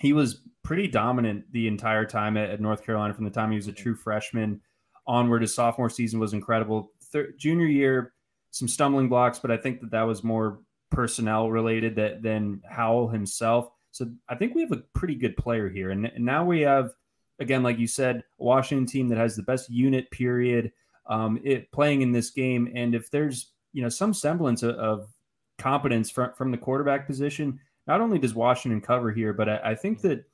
he was pretty dominant the entire time at, at, North Carolina from the time he was a true freshman onward. His sophomore season was incredible. Third, junior year, some stumbling blocks, but I think that that was more personnel related that, than Howell himself. So I think we have a pretty good player here. And, and now we have, again, like you said, a Washington team that has the best unit period um, it, playing in this game. And if there's, you know, some semblance of, of competence from, from the quarterback position, not only does Washington cover here, but I, I think that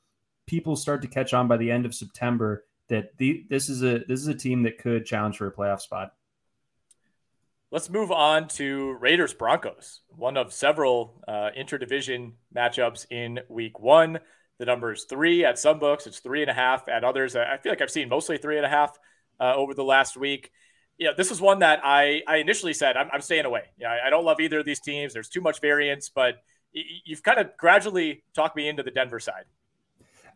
people start to catch on by the end of September that the, this is a this is a team that could challenge for a playoff spot. Let's move on to Raiders Broncos, one of several uh, interdivision matchups in Week One. The number is three at some books. It's three and a half at others. I feel like I've seen mostly three and a half uh, over the last week. Yeah, this is one that I, I initially said I'm, I'm staying away. Yeah, I, I don't love either of these teams. There's too much variance, but you've kind of gradually talked me into the Denver side.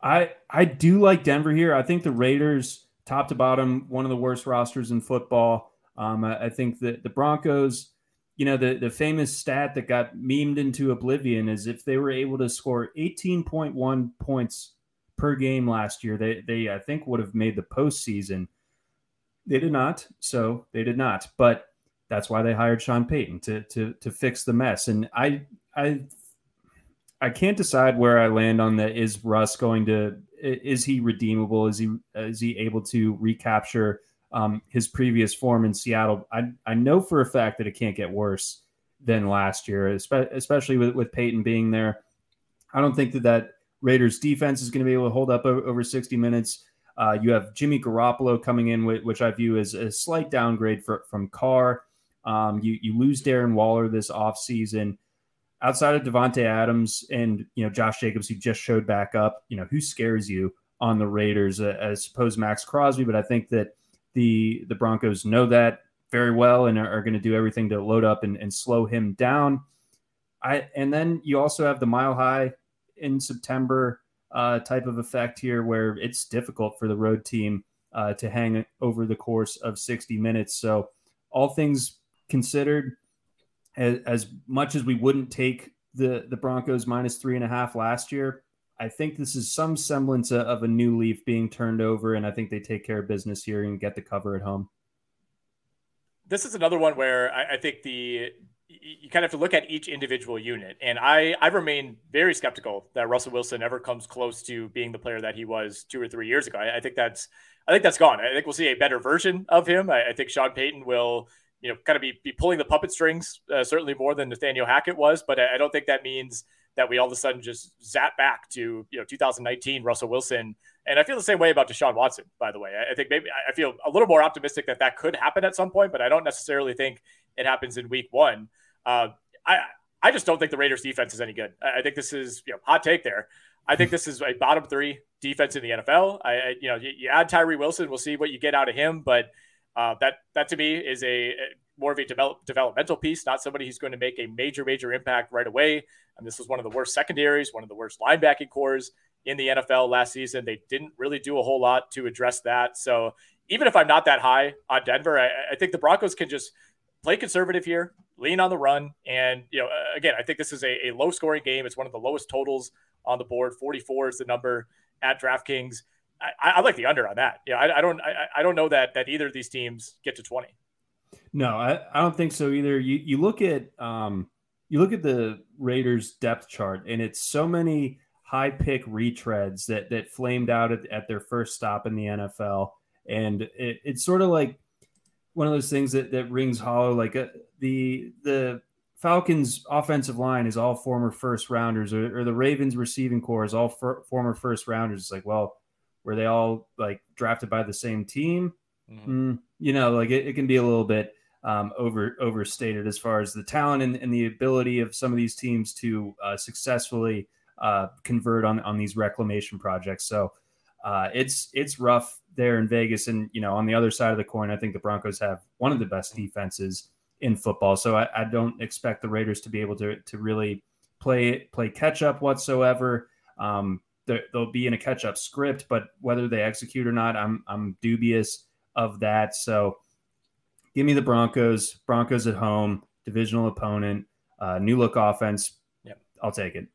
I I do like Denver here. I think the Raiders, top to bottom, one of the worst rosters in football. Um, I, I think that the Broncos you know, the, the famous stat that got memed into oblivion is if they were able to score 18.1 points per game last year, they, they I think would have made the postseason. They did not, so they did not. But that's why they hired Sean Payton to to to fix the mess. And I I I can't decide where I land on that. Is Russ going to? Is he redeemable? Is he is he able to recapture um, his previous form in Seattle. I, I know for a fact that it can't get worse than last year, especially with, with Payton being there. I don't think that that Raiders defense is going to be able to hold up over 60 minutes. Uh, you have Jimmy Garoppolo coming in, which I view as a slight downgrade for, from Carr. Um, you, you lose Darren Waller this offseason. Outside of Davante Adams and you know Josh Jacobs, who just showed back up, you know who scares you on the Raiders? Uh, I suppose Maxx Crosby, but I think that the the Broncos know that very well and are, are going to do everything to load up and, and slow him down. I and then you also have the mile high in September uh, type of effect here, where it's difficult for the road team uh, to hang over the course of 60 minutes. So, all things considered, as, as much as we wouldn't take the the Broncos minus three and a half last year, I think this is some semblance of a new leaf being turned over, and I think they take care of business here and get the cover at home. This is another one where I, I think the you kind of have to look at each individual unit, and I I remain very skeptical that Russell Wilson ever comes close to being the player that he was two or three years ago. I, I think that's I think that's gone. I think we'll see a better version of him. I, I think Sean Payton will you know kind of be, be pulling the puppet strings uh, certainly more than Nathaniel Hackett was, but I, I don't think that means that we all of a sudden just zap back to you know 2019 Russell Wilson. And I feel the same way about Deshaun Watson, by the way. I think maybe I feel a little more optimistic that that could happen at some point, but I don't necessarily think it happens in week one. Uh, I I just don't think the Raiders defense is any good. I think this is you know hot take there. I think this is a bottom three defense in the NFL. I, I you know you, you, add Tyree Wilson, we'll see what you get out of him, but uh, that that to me is a, more of a develop, developmental piece, not somebody who's going to make a major, major impact right away. And this was one of the worst secondaries, one of the worst linebacking cores in the NFL last season. They didn't really do a whole lot to address that. So even if I'm not that high on Denver, I, I think the Broncos can just play conservative here, lean on the run. And, you know, again, I think this is a, a low scoring game. It's one of the lowest totals on the board. 44 is the number at DraftKings. I, I like the under on that. Yeah, I, I don't, I, I don't know that that either of these teams get to 20. No, I, I don't think so either. You you look at um you look at the Raiders depth chart and it's so many high pick retreads that that flamed out at, at their first stop in the NFL. And it, it's sort of like one of those things that, that rings hollow. Like a, uh, the the Falcons offensive line is all former first rounders, or, or the Ravens receiving core is all for, former first rounders. It's like, well, were they all like drafted by the same team? Mm-hmm. Mm, you know, like it, it, can be a little bit um, over overstated as far as the talent and, and, the ability of some of these teams to uh, successfully uh, convert on on these reclamation projects. So uh, it's it's rough there in Vegas, and you know, on the other side of the coin, I think the Broncos have one of the best defenses in football. So I, I don't expect the Raiders to be able to to really play play catch up whatsoever. Um, they'll be in a catch up script, but whether they execute or not, I'm I'm dubious of that. So give me the Broncos. Broncos at home, divisional opponent, uh, new look offense. Yep. I'll take it.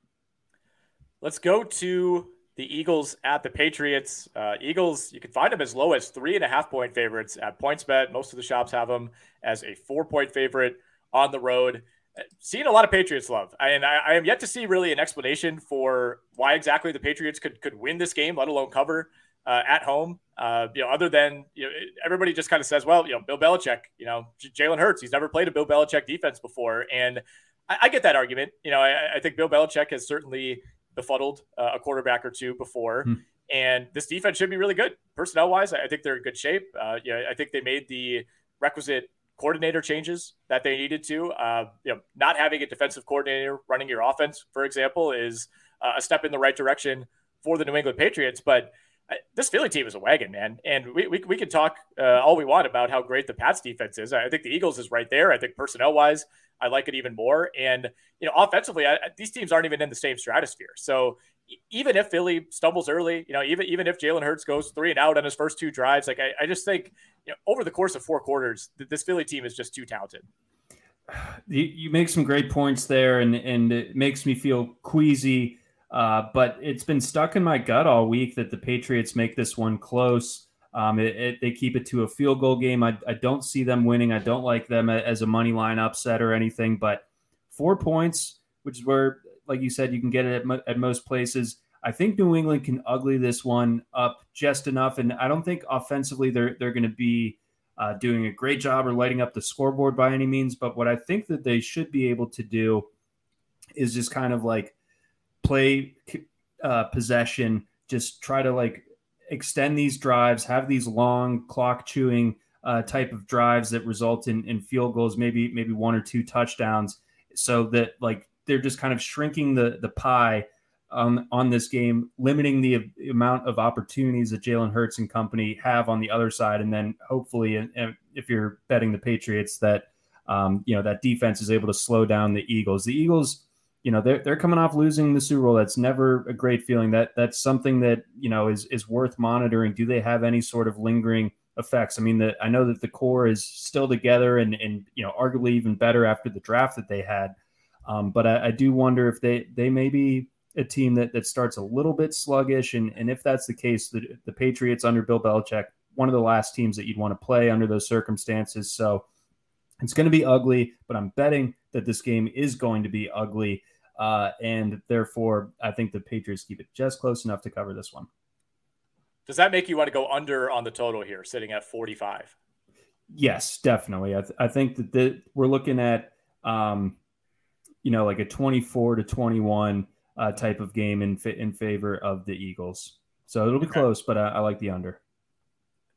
Let's go to the Eagles at the Patriots. Uh, Eagles, you can find them as low as three and a half point favorites at PointsBet. Most of the shops have them as a four point favorite on the road. Seeing a lot of Patriots love, and I, I am yet to see really an explanation for why exactly the Patriots could could win this game, let alone cover uh, at home. Uh, you know, other than you know, everybody just kind of says, well, you know, Bill Belichick, you know, J- Jalen Hurts, he's never played a Bill Belichick defense before, and I, I get that argument. You know, I, I, think Bill Belichick has certainly befuddled uh, a quarterback or two before. Hmm. And this defense should be really good personnel wise. I think they're in good shape. Uh, you I think they made the requisite coordinator changes that they needed to. Uh, you know, not having a defensive coordinator running your offense, for example, is uh, a step in the right direction for the New England Patriots, but this Philly team is a wagon, man. And we, we, we can talk uh, all we want about how great the Pats defense is. I think the Eagles is right there. I think personnel wise, I like it even more. And, you know, offensively, I, these teams aren't even in the same stratosphere. So even if Philly stumbles early, you know, even, even if Jalen Hurts goes three and out on his first two drives, like I, I just think, you know, over the course of four quarters, this Philly team is just too talented. [sighs] You, you make some great points there, and, and it makes me feel queasy uh, but it's been stuck in my gut all week that the Patriots make this one close. Um, it, it, they keep it to a field goal game. I, I, don't see them winning. I don't like them as a money line upset or anything. But four points, which is where, like you said, you can get it at, mo- at most places. I think New England can ugly this one up just enough, and I don't think offensively they're they're going to be uh, doing a great job or lighting up the scoreboard by any means. But what I think that they should be able to do is just kind of like play uh, possession, just try to like extend these drives, have these long clock chewing uh, type of drives that result in, in field goals, maybe maybe one or two touchdowns, so that like they're just kind of shrinking the the pie on on this game, limiting the amount of opportunities that Jalen Hurts and company have on the other side, and then hopefully, and, and if you're betting the Patriots, that um, you know that defense is able to slow down the Eagles. The Eagles you know they're they're coming off losing the Super Bowl. That's never a great feeling. That that's something that you know is is worth monitoring. Do they have any sort of lingering effects? I mean, the, I know that the core is still together and and you know arguably even better after the draft that they had. Um, but I, I, do wonder if they they may be a team that that starts a little bit sluggish, and and if that's the case, the the Patriots under Bill Belichick, one of the last teams that you'd want to play under those circumstances. So it's going to be ugly, but I'm betting that this game is going to be ugly. Uh, and therefore, I think the Patriots keep it just close enough to cover this one. Does that make you want to go under on the total here, sitting at 45? Yes, definitely. I, th- I think that the, we're looking at, um, you know, like a 24 to 21 uh, type of game in in favor of the Eagles. So it'll be okay. close, but I, I like the under.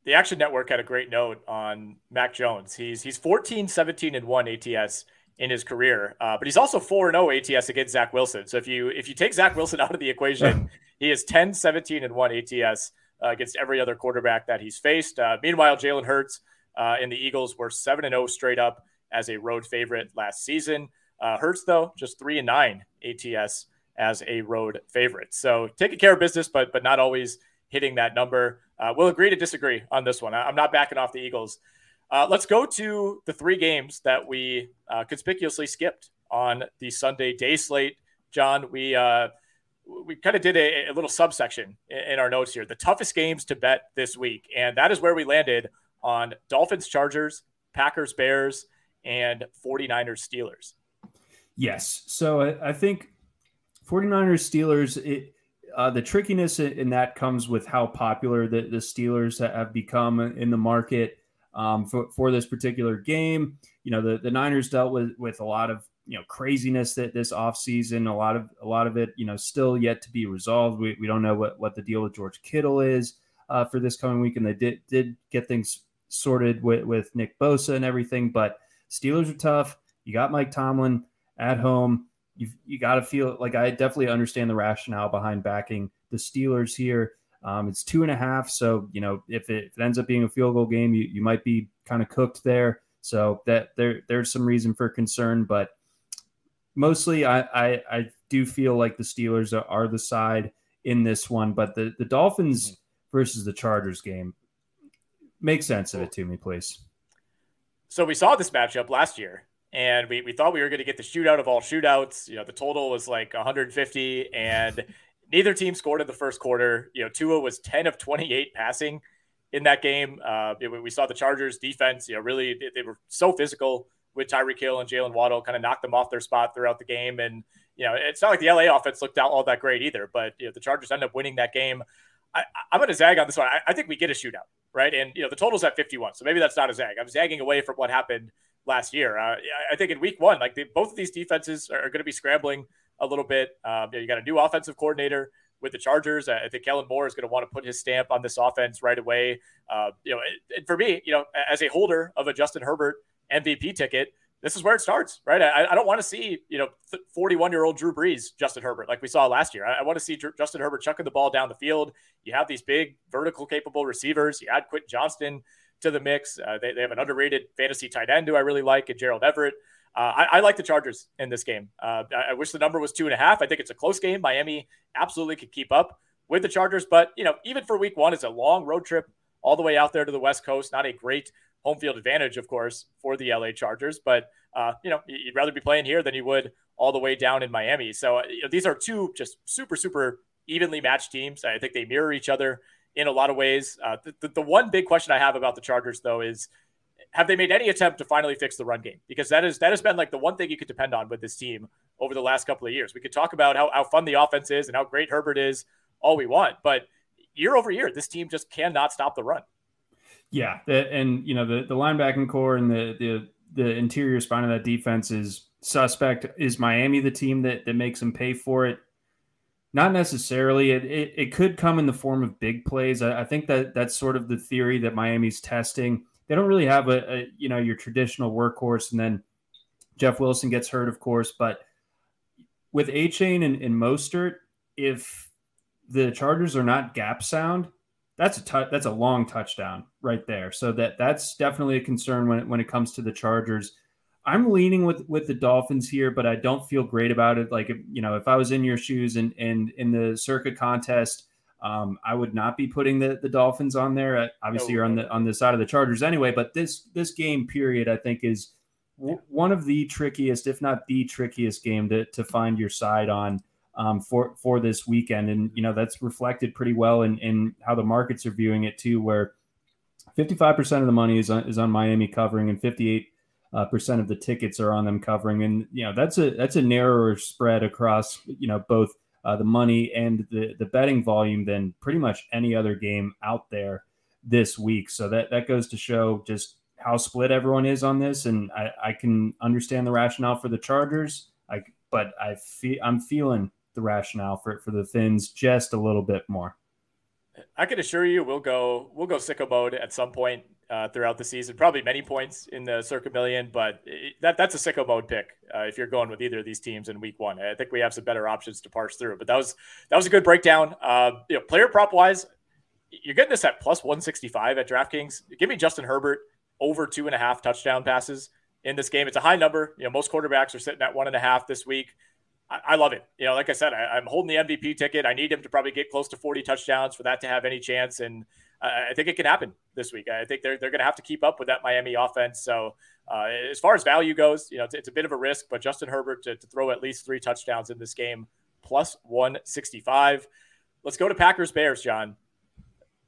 The Action Network had a great note on Mac Jones. He's he's 14, 17, and 1 ATS in his career. Uh, but he's also 4 0 ATS against Zach Wilson. So if you if you take Zach Wilson [laughs] out of the equation, he is 10, 17, and 1 ATS uh, against every other quarterback that he's faced. Uh, meanwhile, Jalen Hurts uh, and the Eagles were 7 and 0 straight up as a road favorite last season. Uh, Hurts, though, just 3 and 9 ATS as a road favorite. So taking care of business, but but not always hitting that number. Uh, we'll agree to disagree on this one. I'm not backing off the Eagles. Uh, let's go to the three games that we uh, conspicuously skipped on the Sunday day slate. John, we uh, we kind of did a, a, little subsection in, in our notes here. The toughest games to bet this week, and that is where we landed on Dolphins, Chargers, Packers, Bears, and 49ers, Steelers. Yes. So I, I think 49ers, Steelers, it, uh, the trickiness in that comes with how popular the, the Steelers have become in the market um, for, for this particular game. You know, the, the Niners dealt with, with a lot of, you know, craziness that this offseason, a lot of, a lot of it, you know, still yet to be resolved. We, we don't know what, what the deal with George Kittle is uh, for this coming week. And they did, did get things sorted with, with Nick Bosa and everything, but Steelers are tough. You got Mike Tomlin at home. You've, you got to feel like I definitely understand the rationale behind backing the Steelers here. Um, it's two and a half. So, you know, if it, if it, ends up being a field goal game, you, you might be kind of cooked there. So that there there's some reason for concern, but mostly I, I, I do feel like the Steelers are, are, the side in this one, but the, the Dolphins versus the Chargers game make sense of it to me, please. So we saw this matchup last year and we, we thought we were going to get the shootout of all shootouts. You know, the total was like 150 and [laughs] neither team scored in the first quarter. You know, Tua was 10 of 28 passing in that game. Uh, we saw the Chargers defense, you know, really they were so physical with Tyreek Hill and Jaylen Waddle, kind of knocked them off their spot throughout the game. And you know, it's not like the LA offense looked out all that great either. But you know, the Chargers end up winning that game. I, am going to zag on this one. I, I, think we get a shootout, right? And you know, the total's at 51, so maybe that's not a zag. I'm zagging away from what happened last year. Uh, I think in Week One, like both of these defenses are, going to be scrambling a little bit. Um, you, know, you, got a new offensive coordinator with the Chargers. I think Kellen Moore is going to want to put his stamp on this offense right away. Uh, you know, and for me, you know, as a holder of a Justin Herbert MVP ticket, this is where it starts, right? I, I don't want to see, you know, 41 year old Drew Brees, Justin Herbert, like we saw last year. I, I want to see Dr- Justin Herbert chucking the ball down the field. You have these big vertical capable receivers. You add Quentin Johnston to the mix. Uh, they, they have an underrated fantasy tight end who I really like, and Gerald Everett. Uh, I, I, like the Chargers in this game. Uh, I, I wish the number was two and a half. I think it's a close game. Miami absolutely could keep up with the Chargers, but you know, even for Week One, it's a long road trip all the way out there to the West Coast. Not a great home field advantage, of course, for the LA Chargers. But uh, you know, you'd rather be playing here than you would all the way down in Miami. So uh, you know, these are two just super, super evenly matched teams. I think they mirror each other in a lot of ways. Uh, the, the one big question I have about the Chargers, though, is have they made any attempt to finally fix the run game? Because that is that has been like the one thing you could depend on with this team over the last couple of years. We could talk about how, how fun the offense is and how great Herbert is all we want, but year over year, this team just cannot stop the run. Yeah, and you know the the linebacking core and the the the interior spine of that defense is suspect. Is Miami the team that that makes them pay for it? Not necessarily. It, it, it could come in the form of big plays. I, I, think that that's sort of the theory that Miami's testing. They don't really have a, a you know your traditional workhorse, and then Jeff Wilson gets hurt, of course. But with Achane and, and Mostert, if the Chargers are not gap sound, that's a t- that's a long touchdown right there. So that that's definitely a concern when it, when it comes to the Chargers. I'm leaning with with the Dolphins here, but I don't feel great about it. Like you know, if I was in your shoes and and in the Circa contest, um, I would not be putting the the Dolphins on there. Uh, obviously, you're on the on the side of the Chargers anyway. But this this game period, I think, is w- one of the trickiest, if not the trickiest game to to find your side on um, for for this weekend, and you know that's reflected pretty well in, in how the markets are viewing it too, where 55% of the money is on, is on Miami covering, and 58 uh, percent of the tickets are on them covering, and you know that's a that's a narrower spread across you know both uh, the money and the the betting volume than pretty much any other game out there this week. So that that goes to show just how split everyone is on this, and I, I can understand the rationale for the Chargers. I but I feel I'm feeling the rationale for it for the Fins just a little bit more. I can assure you, we'll go we'll go sicko mode at some point uh, throughout the season. Probably many points in the circa million, but it, that that's a sicko mode pick uh, if you're going with either of these teams in week one. I think we have some better options to parse through. But that was that was a good breakdown. Uh, you know, player prop wise, you're getting this at plus 165 at DraftKings. Give me Justin Herbert over two and a half touchdown passes in this game. It's a high number. You know, most quarterbacks are sitting at one and a half this week. I, love it. You know, like I said, I, am holding the MVP ticket. I need him to probably get close to 40 touchdowns for that to have any chance. And I think it can happen this week. I think they're, they're going to have to keep up with that Miami offense. So, uh, as far as value goes, you know, it's, it's, a bit of a risk, but Justin Herbert to, to throw at least three touchdowns in this game, plus 165. Let's go to Packers Bears, John.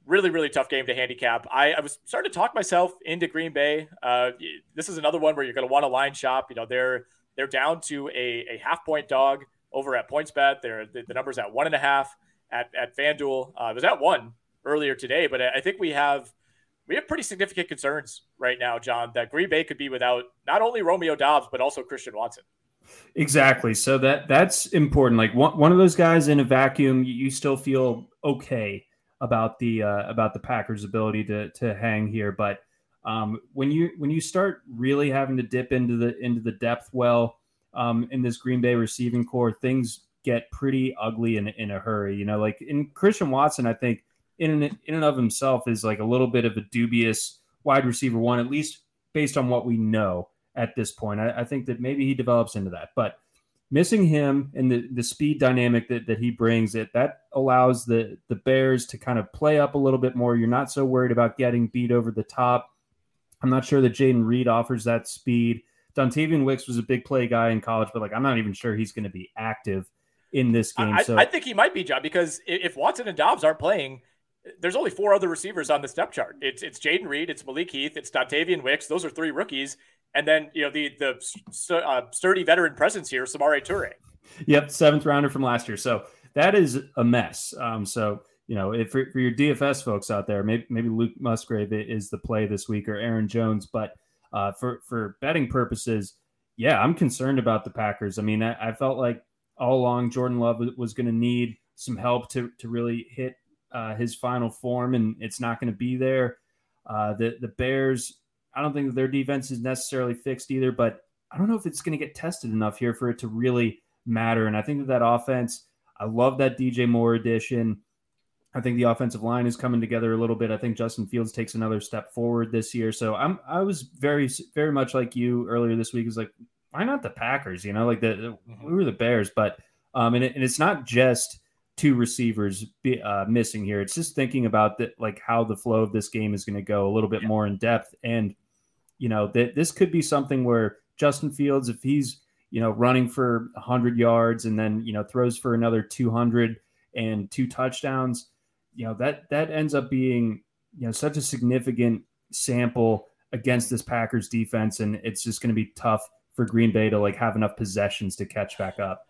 Really, really tough game to handicap. I, I was starting to talk myself into Green Bay. Uh, this is another one where you're going to want to line shop. You know, they're they're down to a, a half point dog over at PointsBet. They're the, the numbers at one and a half at at FanDuel. Uh, it was at one earlier today, but I think we have we have pretty significant concerns right now, John, that Green Bay could be without not only Romeo Doubs but also Christian Watson. Exactly. So that that's important. Like one, one of those guys in a vacuum, you, still feel okay about the uh, about the Packers' ability to to hang here, but um, when you when you start really having to dip into the into the depth well um, in this Green Bay receiving core, things get pretty ugly in in a hurry. You know, like in Christian Watson, I think in in and of himself is like a little bit of a dubious wide receiver one, at least based on what we know at this point. I, I think that maybe he develops into that, but missing him and the, the speed dynamic that, that he brings it that allows the the bears to kind of play up a little bit more you're not so worried about getting beat over the top I'm not sure that Jayden Reed offers that speed. Dontayvion Wicks was a big play guy in college, but like I'm not even sure he's going to be active in this game. I, so I think he might be, John, because if Watson and Doubs aren't playing, there's only four other receivers on the step chart. It's it's Jayden Reed, it's Malik Heath, it's Dontayvion Wicks. Those are three rookies, and then you know the the uh, sturdy veteran presence here, Samori Toure. Yep, seventh rounder from last year. So that is a mess. Um, so you know, if for, for your DFS folks out there, maybe maybe Luke Musgrave is the play this week or Aaron Jones, but uh, for for betting purposes, yeah, I'm concerned about the Packers. I mean, I, I felt like all along Jordan Love was going to need some help to to really hit uh, his final form, and it's not going to be there. Uh, the the Bears, I don't think their defense is necessarily fixed either, but I don't know if it's going to get tested enough here for it to really matter. And I think that that offense, I love that DJ Moore addition. I think the offensive line is coming together a little bit. I think Justin Fields takes another step forward this year. So I'm I was very very much like you earlier this week. Is like why not the Packers? You know, like the, mm-hmm. we were the Bears, but um, and, it, and it's not just two receivers be, uh, missing here. It's just thinking about that, like how the flow of this game is going to go a little bit yeah. more in depth. And you know that this could be something where Justin Fields, if he's you know running for 100 yards and then you know throws for another 200 and two touchdowns you know that that ends up being you know such a significant sample against this Packers defense, and it's just going to be tough for Green Bay to like have enough possessions to catch back up.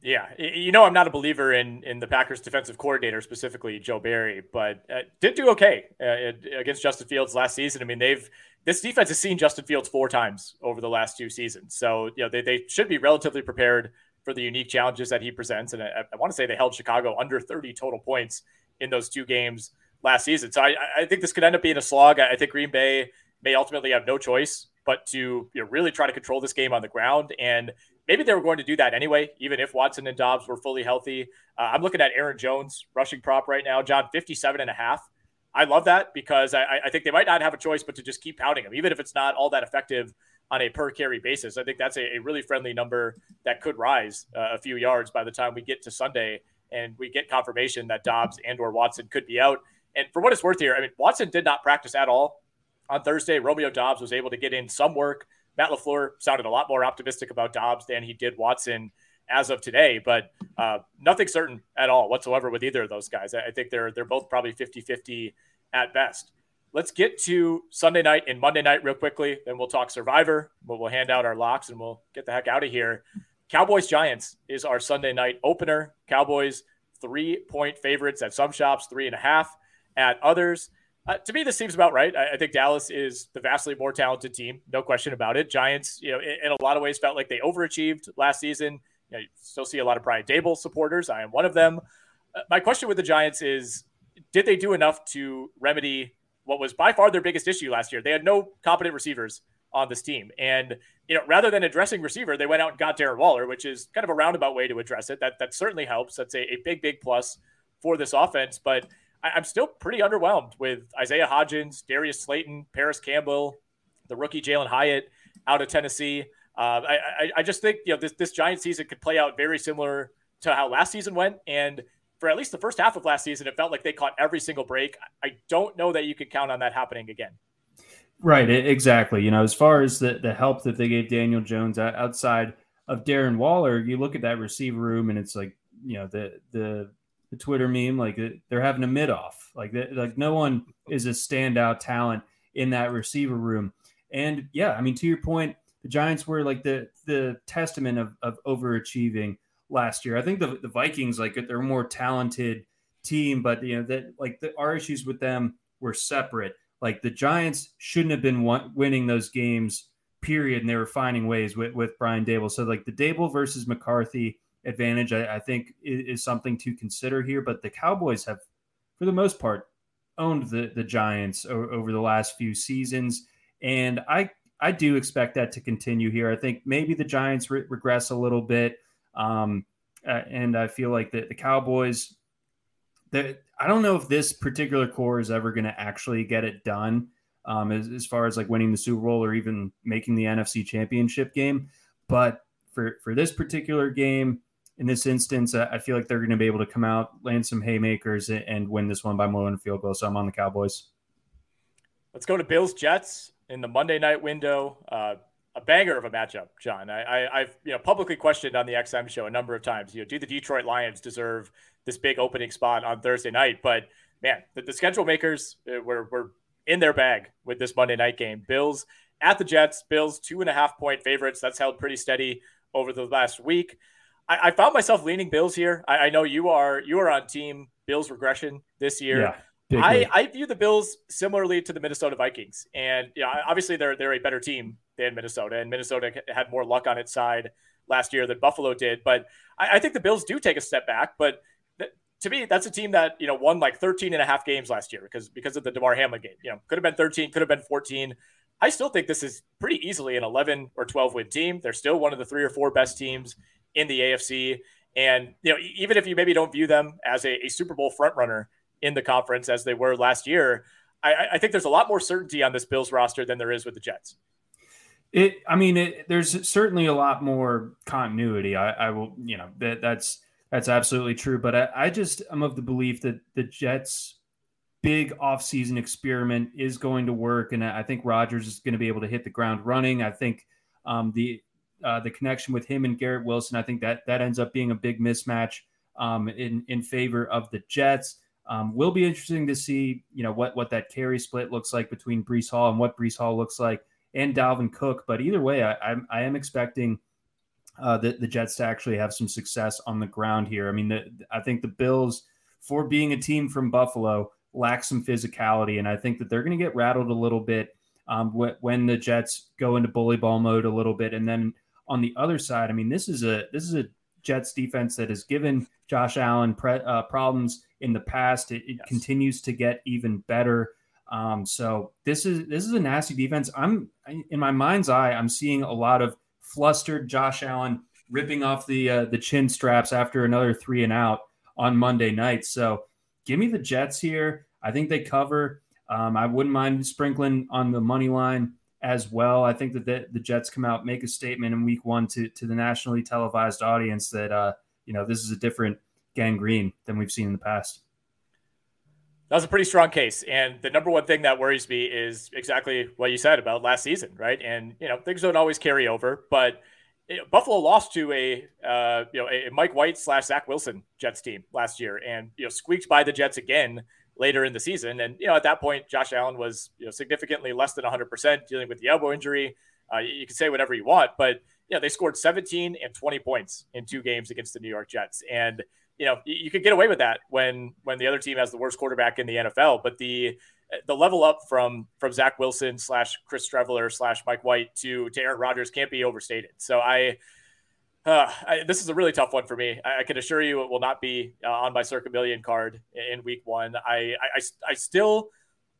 Yeah, you know I'm not a believer in in the Packers defensive coordinator specifically Joe Barry, but uh, did do okay uh, against Justin Fields last season. I mean, they've this defense has seen Justin Fields four times over the last two seasons, so you know they, they should be relatively prepared for the unique challenges that he presents. And I, I want to say they held Chicago under 30 total points in those two games last season. So I, I think this could end up being a slog. I think Green Bay may ultimately have no choice but to you know, really try to control this game on the ground. And maybe they were going to do that anyway, even if Watson and Doubs were fully healthy. Uh, I'm looking at Aaron Jones rushing prop right now, John, 57 and a half. I love that because I, I think they might not have a choice but to just keep pounding him, even if it's not all that effective on a per carry basis. I think that's a, a really friendly number that could rise uh, a few yards by the time we get to Sunday and we get confirmation that Doubs and or Watson could be out. And for what it's worth here, I mean, Watson did not practice at all on Thursday. Romeo Doubs was able to get in some work. Matt LaFleur sounded a lot more optimistic about Doubs than he did Watson as of today, but uh, nothing certain at all whatsoever with either of those guys. I, think they're they're both probably 50-50 at best. Let's get to Sunday night and Monday night real quickly. Then we'll talk Survivor. But we'll hand out our locks and we'll get the heck out of here. Cowboys Giants is our Sunday night opener. Cowboys three point favorites at some shops, three and a half at others. Uh, to me, this seems about right. I, I, think Dallas is the vastly more talented team, no question about it. Giants, you know, in, in a lot of ways, felt like they overachieved last season. You, know, you still see a lot of Brian Daboll supporters. I am one of them. Uh, my question with the Giants is, did they do enough to remedy what was by far their biggest issue last year. They had no competent receivers on this team. And, you know, rather than addressing receiver, they went out and got Darren Waller, which is kind of a roundabout way to address it. That that certainly helps. That's a, a big, big plus for this offense. But I, am still pretty underwhelmed with Isaiah Hodgins, Darius Slayton, Parris Campbell, the rookie Jalin Hyatt out of Tennessee. Uh, I, I, I just think, you know, this, this Giant season could play out very similar to how last season went. And for at least the first half of last season, it felt like they caught every single break. I don't know that you could count on that happening again. Right, exactly. You know, as far as the, the help that they gave Daniel Jones outside of Darren Waller, you look at that receiver room and it's like, you know, the the the Twitter meme, like they're having a mid off. Like like no one is a standout talent in that receiver room. And yeah, I mean, to your point, the Giants were like the the testament of, of overachieving last year. I think the, the Vikings, like they're a more talented team, but you know that like the, our issues with them were separate. Like the Giants shouldn't have been winning those games, period, and they were finding ways with, with Brian Daboll. So like the Daboll versus McCarthy advantage, I, I think is, is, something to consider here. But the Cowboys have, for the most part, owned the the Giants over, over the last few seasons, and I I do expect that to continue here. I think maybe the Giants re- regress a little bit. Um, uh, and I feel like the, the Cowboys, I don't know if this particular core is ever going to actually get it done um, as, as far as like winning the Super Bowl or even making the NFC championship game. But for, for this particular game, in this instance, I feel like they're going to be able to come out, land some haymakers, and win this one by more than a field goal. So I'm on the Cowboys. Let's go to Bills Jets in the Monday night window. Uh, a banger of a matchup, John. I, have you know publicly questioned on the XM show a number of times. You know, do the Detroit Lions deserve this big opening spot on Thursday night? But man, the, the schedule makers uh, were were in their bag with this Monday night game. Bills at the Jets. Bills two and a half point favorites. That's held pretty steady over the last week. I, I found myself leaning Bills here. I, I, know you are you are on team Bills regression this year. Yeah. I, I view the Bills similarly to the Minnesota Vikings, and yeah, obviously they're they're a better team than Minnesota, and Minnesota had more luck on its side last year than Buffalo did. But I, I think the Bills do take a step back. But th- to me, that's a team that you know won like 13 and a half games last year because because of the Damar Hamlin game. You know, could have been 13, could have been 14. I still think this is pretty easily an 11 or 12 win team. They're still one of the three or four best teams in the AFC. And you know, even if you maybe don't view them as a, a Super Bowl frontrunner in the conference as they were last year, I, I, think there's a lot more certainty on this Bills roster than there is with the Jets. It, I mean, it, there's certainly a lot more continuity. I, I will, you know, that that's that's absolutely true. But I, I just am of the belief that the Jets' big offseason experiment is going to work, and I think Rodgers is going to be able to hit the ground running. I think um, the uh, the connection with him and Garrett Wilson, I think that that ends up being a big mismatch um, in in favor of the Jets. Um, will be interesting to see, you know, what what that carry split looks like between Breece Hall and what Breece Hall looks like, and Dalvin Cook. But either way, I, I, I am expecting uh, the the Jets to actually have some success on the ground here. I mean, the, I think the Bills, for being a team from Buffalo, lack some physicality, and I think that they're going to get rattled a little bit um, when the Jets go into bully ball mode a little bit, and then on the other side, I mean, this is a this is a Jets defense that has given Josh Allen pre- uh, problems in the past. It, it yes. continues to get even better. Um, so this is this is a nasty defense. I'm in my mind's eye. I'm seeing a lot of flustered Josh Allen ripping off the uh, the chin straps after another three and out on Monday night. So give me the Jets here. I think they cover. Um, I wouldn't mind sprinkling on the money line as well. I think that the, the, Jets come out, make a statement in week one to, to the nationally televised audience that, uh, you know, this is a different Gang Green than we've seen in the past. That was a pretty strong case. And the number one thing that worries me is exactly what you said about last season, right? And, you know, things don't always carry over, but know, Buffalo lost to a, uh, you know, a Mike White slash Zach Wilson Jets team last year and, you know, squeaked by the Jets again later in the season. And, you know, at that point, Josh Allen was, you know, significantly less than 100% dealing with the elbow injury. Uh, you, you can say whatever you want, but, you know, they scored 17 and 20 points in two games against the New York Jets. And, you know, you, could get away with that when, when the other team has the worst quarterback in the NFL, but the, the level up from, from Zach Wilson slash Chris Streveler slash Mike White to, to Aaron Rodgers can't be overstated. So I, uh, I, this is a really tough one for me. I, I can assure you it will not be uh, on my Circa million card in week one. I, I, I still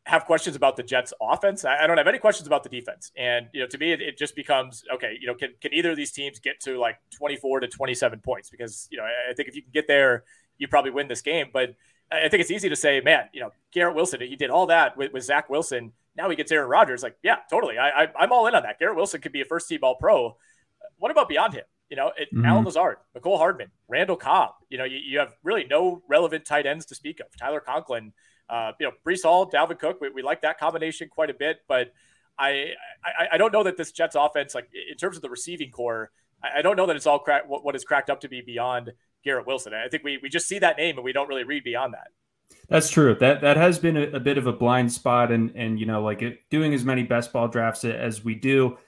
have questions about the Jets offense. I, I, don't have any questions about the defense. And, you know, to me, it, it, just becomes, okay, you know, can, can either of these teams get to like 24 to 27 points? Because, you know, I, I think if you can get there, you probably win this game. But I think it's easy to say, man, you know, Garrett Wilson, he did all that with, with Zach Wilson. Now he gets Aaron Rodgers. Like, yeah, totally. I, I, I'm all in on that. Garrett Wilson could be a first team all pro. What about beyond him? You know, it, mm-hmm. Allen Lazard, Mecole Hardman, Randall Cobb. You know, you, you, have really no relevant tight ends to speak of. Tyler Conklin, uh, you know, Breece Hall, Dalvin Cook. We, we, like that combination quite a bit, but I, I, I don't know that this Jets offense, like in terms of the receiving core, I, I don't know that it's all what, what is cracked up to be beyond Garrett Wilson. I think we we just see that name and we don't really read beyond that. That's true. That that has been a, a bit of a blind spot, and and you know, like it, doing as many best ball drafts as we do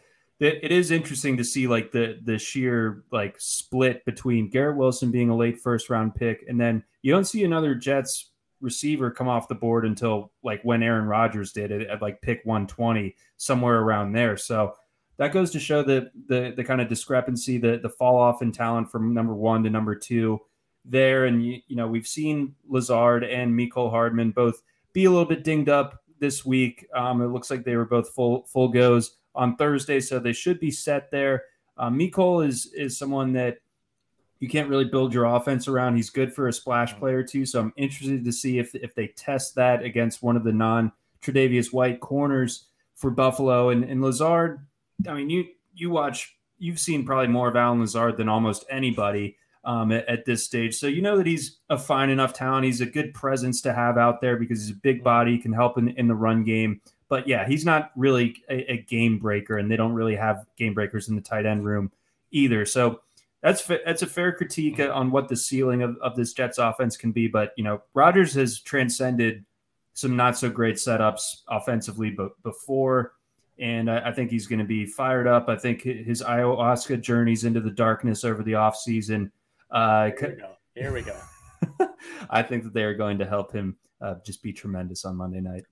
it, it is interesting to see like the the sheer like split between Garrett Wilson being a late first round pick, and then you don't see another Jets receiver come off the board until like when Aaron Rodgers did it at like pick 120 somewhere around there. So that goes to show the the the kind of discrepancy, the the fall off in talent from number one to number two there. And you, you know we've seen Lazard and Mecole Hardman both be a little bit dinged up this week. Um, it looks like they were both full full goes on Thursday, so they should be set there. Uh, Mecole is is someone that you can't really build your offense around. He's good for a splash player too, so I'm interested to see if if they test that against one of the non Tre'Davious White corners for Buffalo and, and Lazard. I mean, you you watch, you've seen probably more of Allen Lazard than almost anybody um, at, at, this stage, so you know that he's a fine enough talent. He's a good presence to have out there because he's a big body, can help in, in the run game. But yeah, he's not really a, a game breaker, and they don't really have game breakers in the tight end room either. So that's that's a fair critique on what the ceiling of, of this Jets offense can be. But you know, Rodgers has transcended some not so great setups offensively, but before, and I, I think he's going to be fired up. I think his ayahuasca journeys into the darkness over the offseason. Uh, Here we go. Here we go. [laughs] I think that they are going to help him uh, just be tremendous on Monday night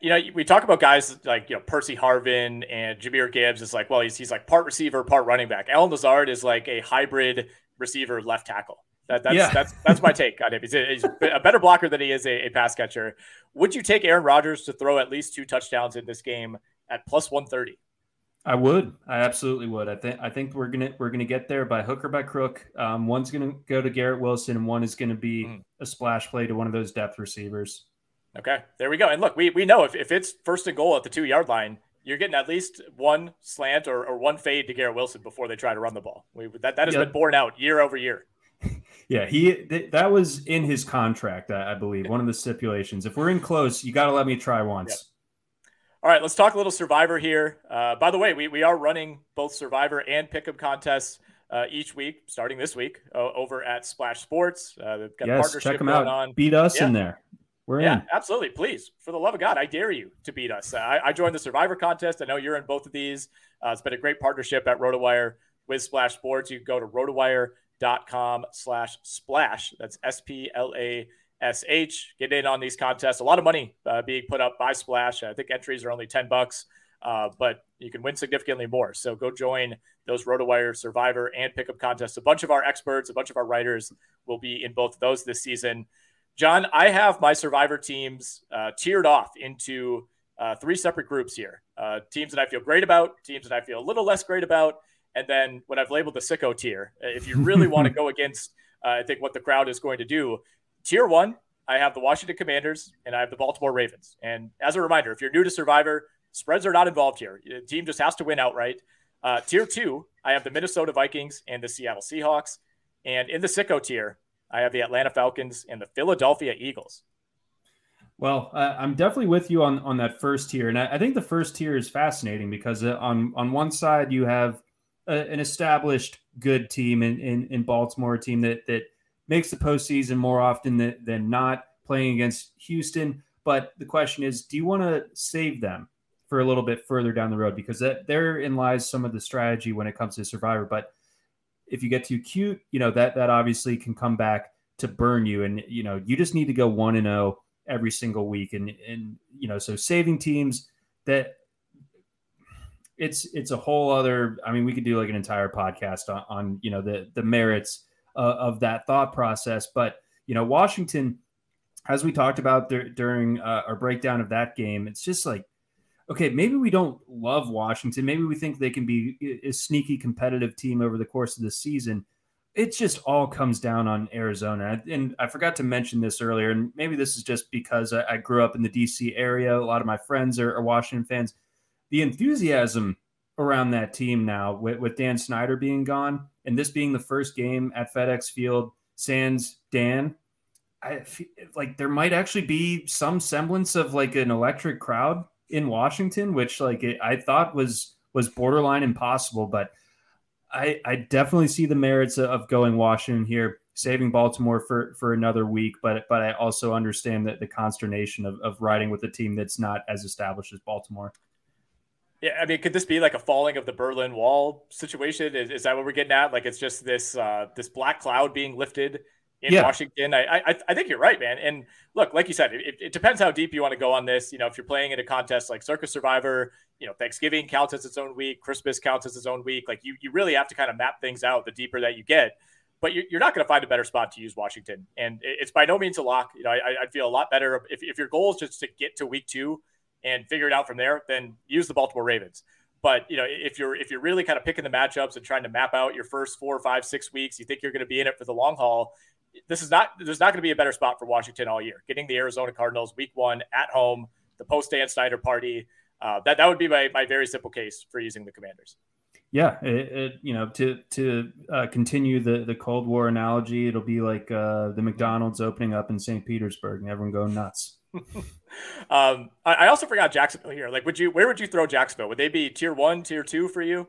you know, we talk about guys like you know Percy Harvin and Jahmyr Gibbs is like, well, he's he's like part receiver, part running back. Allen Lazard is like a hybrid receiver left tackle. That, that's yeah. that's that's my take on him. He's a, he's a better blocker than he is a, a, pass catcher. Would you take Aaron Rodgers to throw at least two touchdowns in this game at plus 130. I would. I absolutely would. I think I think we're gonna we're gonna get there by hook or by crook. Um, one's gonna go to Garrett Wilson, and one is gonna be mm. a splash play to one of those depth receivers. Okay, there we go. And look, we we know if, if it's first and goal at the two yard line, you're getting at least one slant or, or one fade to Garrett Wilson before they try to run the ball. We, that that has yeah. been borne out year over year. [laughs] Yeah, he th- that was in his contract, I, I, believe, one of the stipulations. If we're in close, you got to let me try once. Yep. All right, let's talk a little Survivor here. Uh, by the way, we, we are running both Survivor and Pick'em contests uh, each week, starting this week uh, over at Splash Sports. Uh, they've got yes, a partnership check them out. On. Beat us yeah. in there. We're yeah, in. absolutely. Please, for the love of God, I dare you to beat us. I, I, joined the Survivor contest. I know you're in both of these. Uh, it's been a great partnership at RotoWire with Splash Sports. You can go to rotowire.com slash splash. That's S P L A S H. Get in on these contests. A lot of money uh, being put up by Splash. I think entries are only 10 bucks, uh, but you can win significantly more. So go join those RotoWire Survivor and Pick'em contests. A bunch of our experts, a bunch of our writers will be in both of those this season. John, I have my Survivor teams uh, tiered off into uh, three separate groups here uh, teams that I feel great about, teams that I feel a little less great about, and then what I've labeled the sicko tier. If you really want to [laughs] go against, uh, I think, what the crowd is going to do, Tier one, I have the Washington Commanders and I have the Baltimore Ravens. And as a reminder, if you're new to Survivor, spreads are not involved here. The team just has to win outright. Uh, tier two, I have the Minnesota Vikings and the Seattle Seahawks. And in the sicko tier, I have the Atlanta Falcons and the Philadelphia Eagles. Well, uh, I'm definitely with you on, on that first tier, and I, I think the first tier is fascinating because uh, on on one side you have a, an established good team in, in, in Baltimore, a team that that makes the postseason more often than, than not playing against Houston. But the question is, do you want to save them for a little bit further down the road? Because that therein lies some of the strategy when it comes to Survivor. But if you get too cute, you know that that obviously can come back to burn you, and you know you just need to go one and zero oh every single week, and and you know so saving teams that it's it's a whole other. I mean, we could do like an entire podcast on, on you know the the merits uh, of that thought process. But you know, Washington, as we talked about dur- during uh, our breakdown of that game, it's just like, okay, maybe we don't love Washington. Maybe we think they can be a sneaky competitive team over the course of the season. It just all comes down on Arizona. And I forgot to mention this earlier, and maybe this is just because I, grew up in the DC area. A lot of my friends are, Washington fans. The enthusiasm around that team now with, with Dan Snyder being gone and this being the first game at FedEx Field, sans Dan, I feel like there might actually be some semblance of like an electric crowd in Washington, which like it, I thought was was borderline impossible, but I I definitely see the merits of going Washington here, saving Baltimore for for another week, but but I also understand that the consternation of, of riding with a team that's not as established as Baltimore. Yeah, I mean, could this be like a falling of the Berlin Wall situation? Is, is that what we're getting at? Like, it's just this uh, this black cloud being lifted in yeah. Washington. I, I I think you're right, man. And look, like you said, it, it depends how deep you want to go on this. You know, if you're playing in a contest like Circa Survivor, you know, Thanksgiving counts as its own week, Christmas counts as its own week. Like, you you really have to kind of map things out the deeper that you get. But you're, you're not going to find a better spot to use Washington, and it's by no means a lock. You know, I, I'd feel a lot better if, if your goal is just to get to week two and figure it out from there, then use the Baltimore Ravens. But you know, if you're if you're really kind of picking the matchups and trying to map out your first four, five, six weeks, you think you're going to be in it for the long haul. This is not there's not going to be a better spot for Washington all year. Getting the Arizona Cardinals week one at home, the post Dan Snyder party. Uh, that that would be my, my very simple case for using the Commanders. Yeah, it, it, you know to to uh, continue the the Cold War analogy, it'll be like uh, the McDonald's opening up in St. Petersburg and everyone going nuts. [laughs] um, I, I, also forgot Jacksonville here. Like, would you where would you throw Jacksonville? Would they be tier one, tier two for you?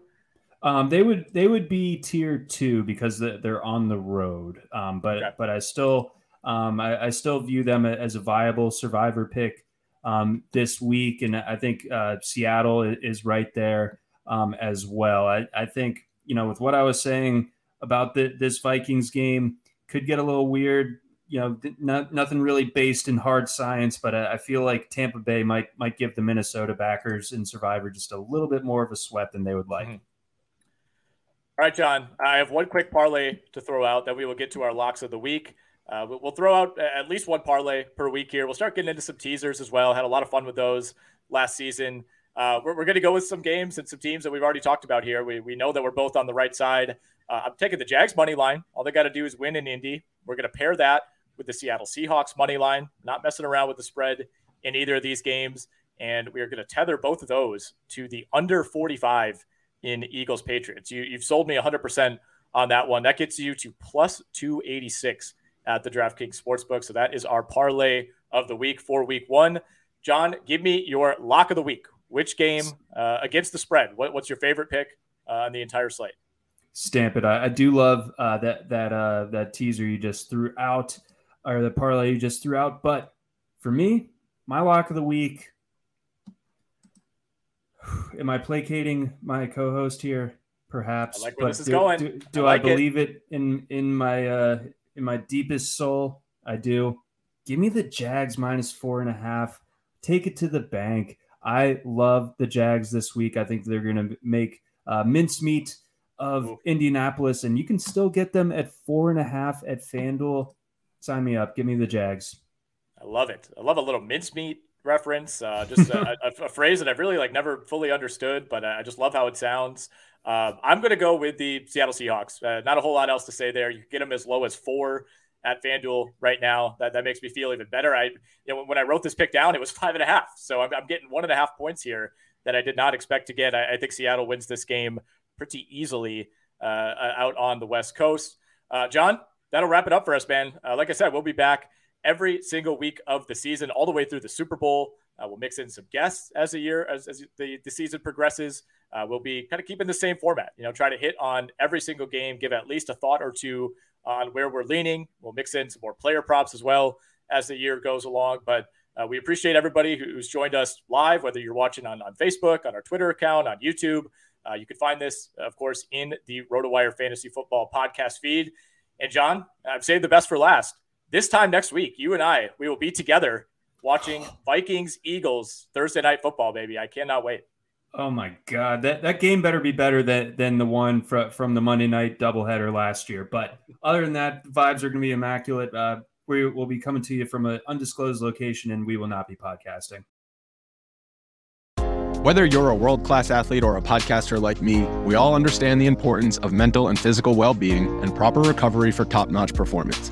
Um, they would they would be tier two because they're on the road. Um, but okay. but I still um, I, I, still view them as a viable survivor pick um, this week, and I think uh, Seattle is right there um, as well. I, I think you know with what I was saying about the, this Vikings game could get a little weird you know, not, nothing really based in hard science, but I, I, feel like Tampa Bay might might give the Minnesota backers in Survivor just a little bit more of a sweat than they would like. Mm-hmm. All right, John, I have one quick parlay to throw out. Then we will get to our locks of the week. Uh, we'll throw out at least one parlay per week here. We'll start getting into some teasers as well. Had a lot of fun with those last season. uh, we're, we're going to go with some games and some teams that we've already talked about here. We, we know that we're both on the right side. Uh, I'm taking the Jags money line. All they got to do is win in Indy. We're going to pair that with the Seattle Seahawks money line, not messing around with the spread in either of these games. And we are going to tether both of those to the under 45 in Eagles Patriots. You, you've sold me 100% on that one. That gets you to plus 286 at the DraftKings Sportsbook. So that is our parlay of the week for week one. John, give me your lock of the week. Which game uh, against the spread? What, what's your favorite pick uh, on the entire slate? Stamp it. I, I do love uh, that that uh, that teaser you just threw out, or the parlay you just threw out. But for me, my lock of the week. [sighs] Am I placating my co-host here? Perhaps. I like where but this is do, going. Do, do I, like I, believe it. it in in my uh, in my deepest soul? I do. Give me the Jags minus four and a half. Take it to the bank. I love the Jags this week. I think they're going to make uh, mincemeat of Ooh. Indianapolis, and you can still get them at four and a half at FanDuel. Sign me up. Give me the Jags. I love it. I love a little mincemeat reference. Uh, just a, [laughs] a, a, phrase that I've really like never fully understood, but I just love how it sounds. Uh, I'm going to go with the Seattle Seahawks. Uh, not a whole lot else to say there. You can get them as low as four at FanDuel right now. That, that makes me feel even better. I, you know, when I wrote this pick down, it was [laughs] five and a half. So I'm, I'm getting one and a half points here that I did not expect to get. I, I think Seattle wins this game pretty easily uh, uh, out on the West Coast. Uh, John, that'll wrap it up for us, man. Uh, like I said, we'll be back every single week of the season, all the way through the Super Bowl. Uh, we'll mix in some guests as the year as, as the, the season progresses. Uh, we'll be kind of keeping the same format. You know, try to hit on every single game, give at least a thought or two on where we're leaning. We'll mix in some more player props as well as the year goes along. But uh, we appreciate everybody who's joined us live, whether you're watching on, on Facebook, on our Twitter account, on YouTube. Uh, you can find this, of course, in the RotoWire Fantasy Football podcast feed. And John, I've saved the best for last. This time next week, you and I, we will be together watching [sighs] Vikings Eagles Thursday night football, baby. I cannot wait. Oh my god, that, that game better be better than, than the one from, from the Monday night doubleheader last year. But other than that, the vibes are going to be immaculate. Uh, we will be coming to you from an undisclosed location, and we will not be podcasting. Whether you're a world class athlete or a podcaster like me, we all understand the importance of mental and physical well being and proper recovery for top notch performance.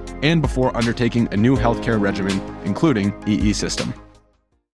and before undertaking a new healthcare regimen, including EE system.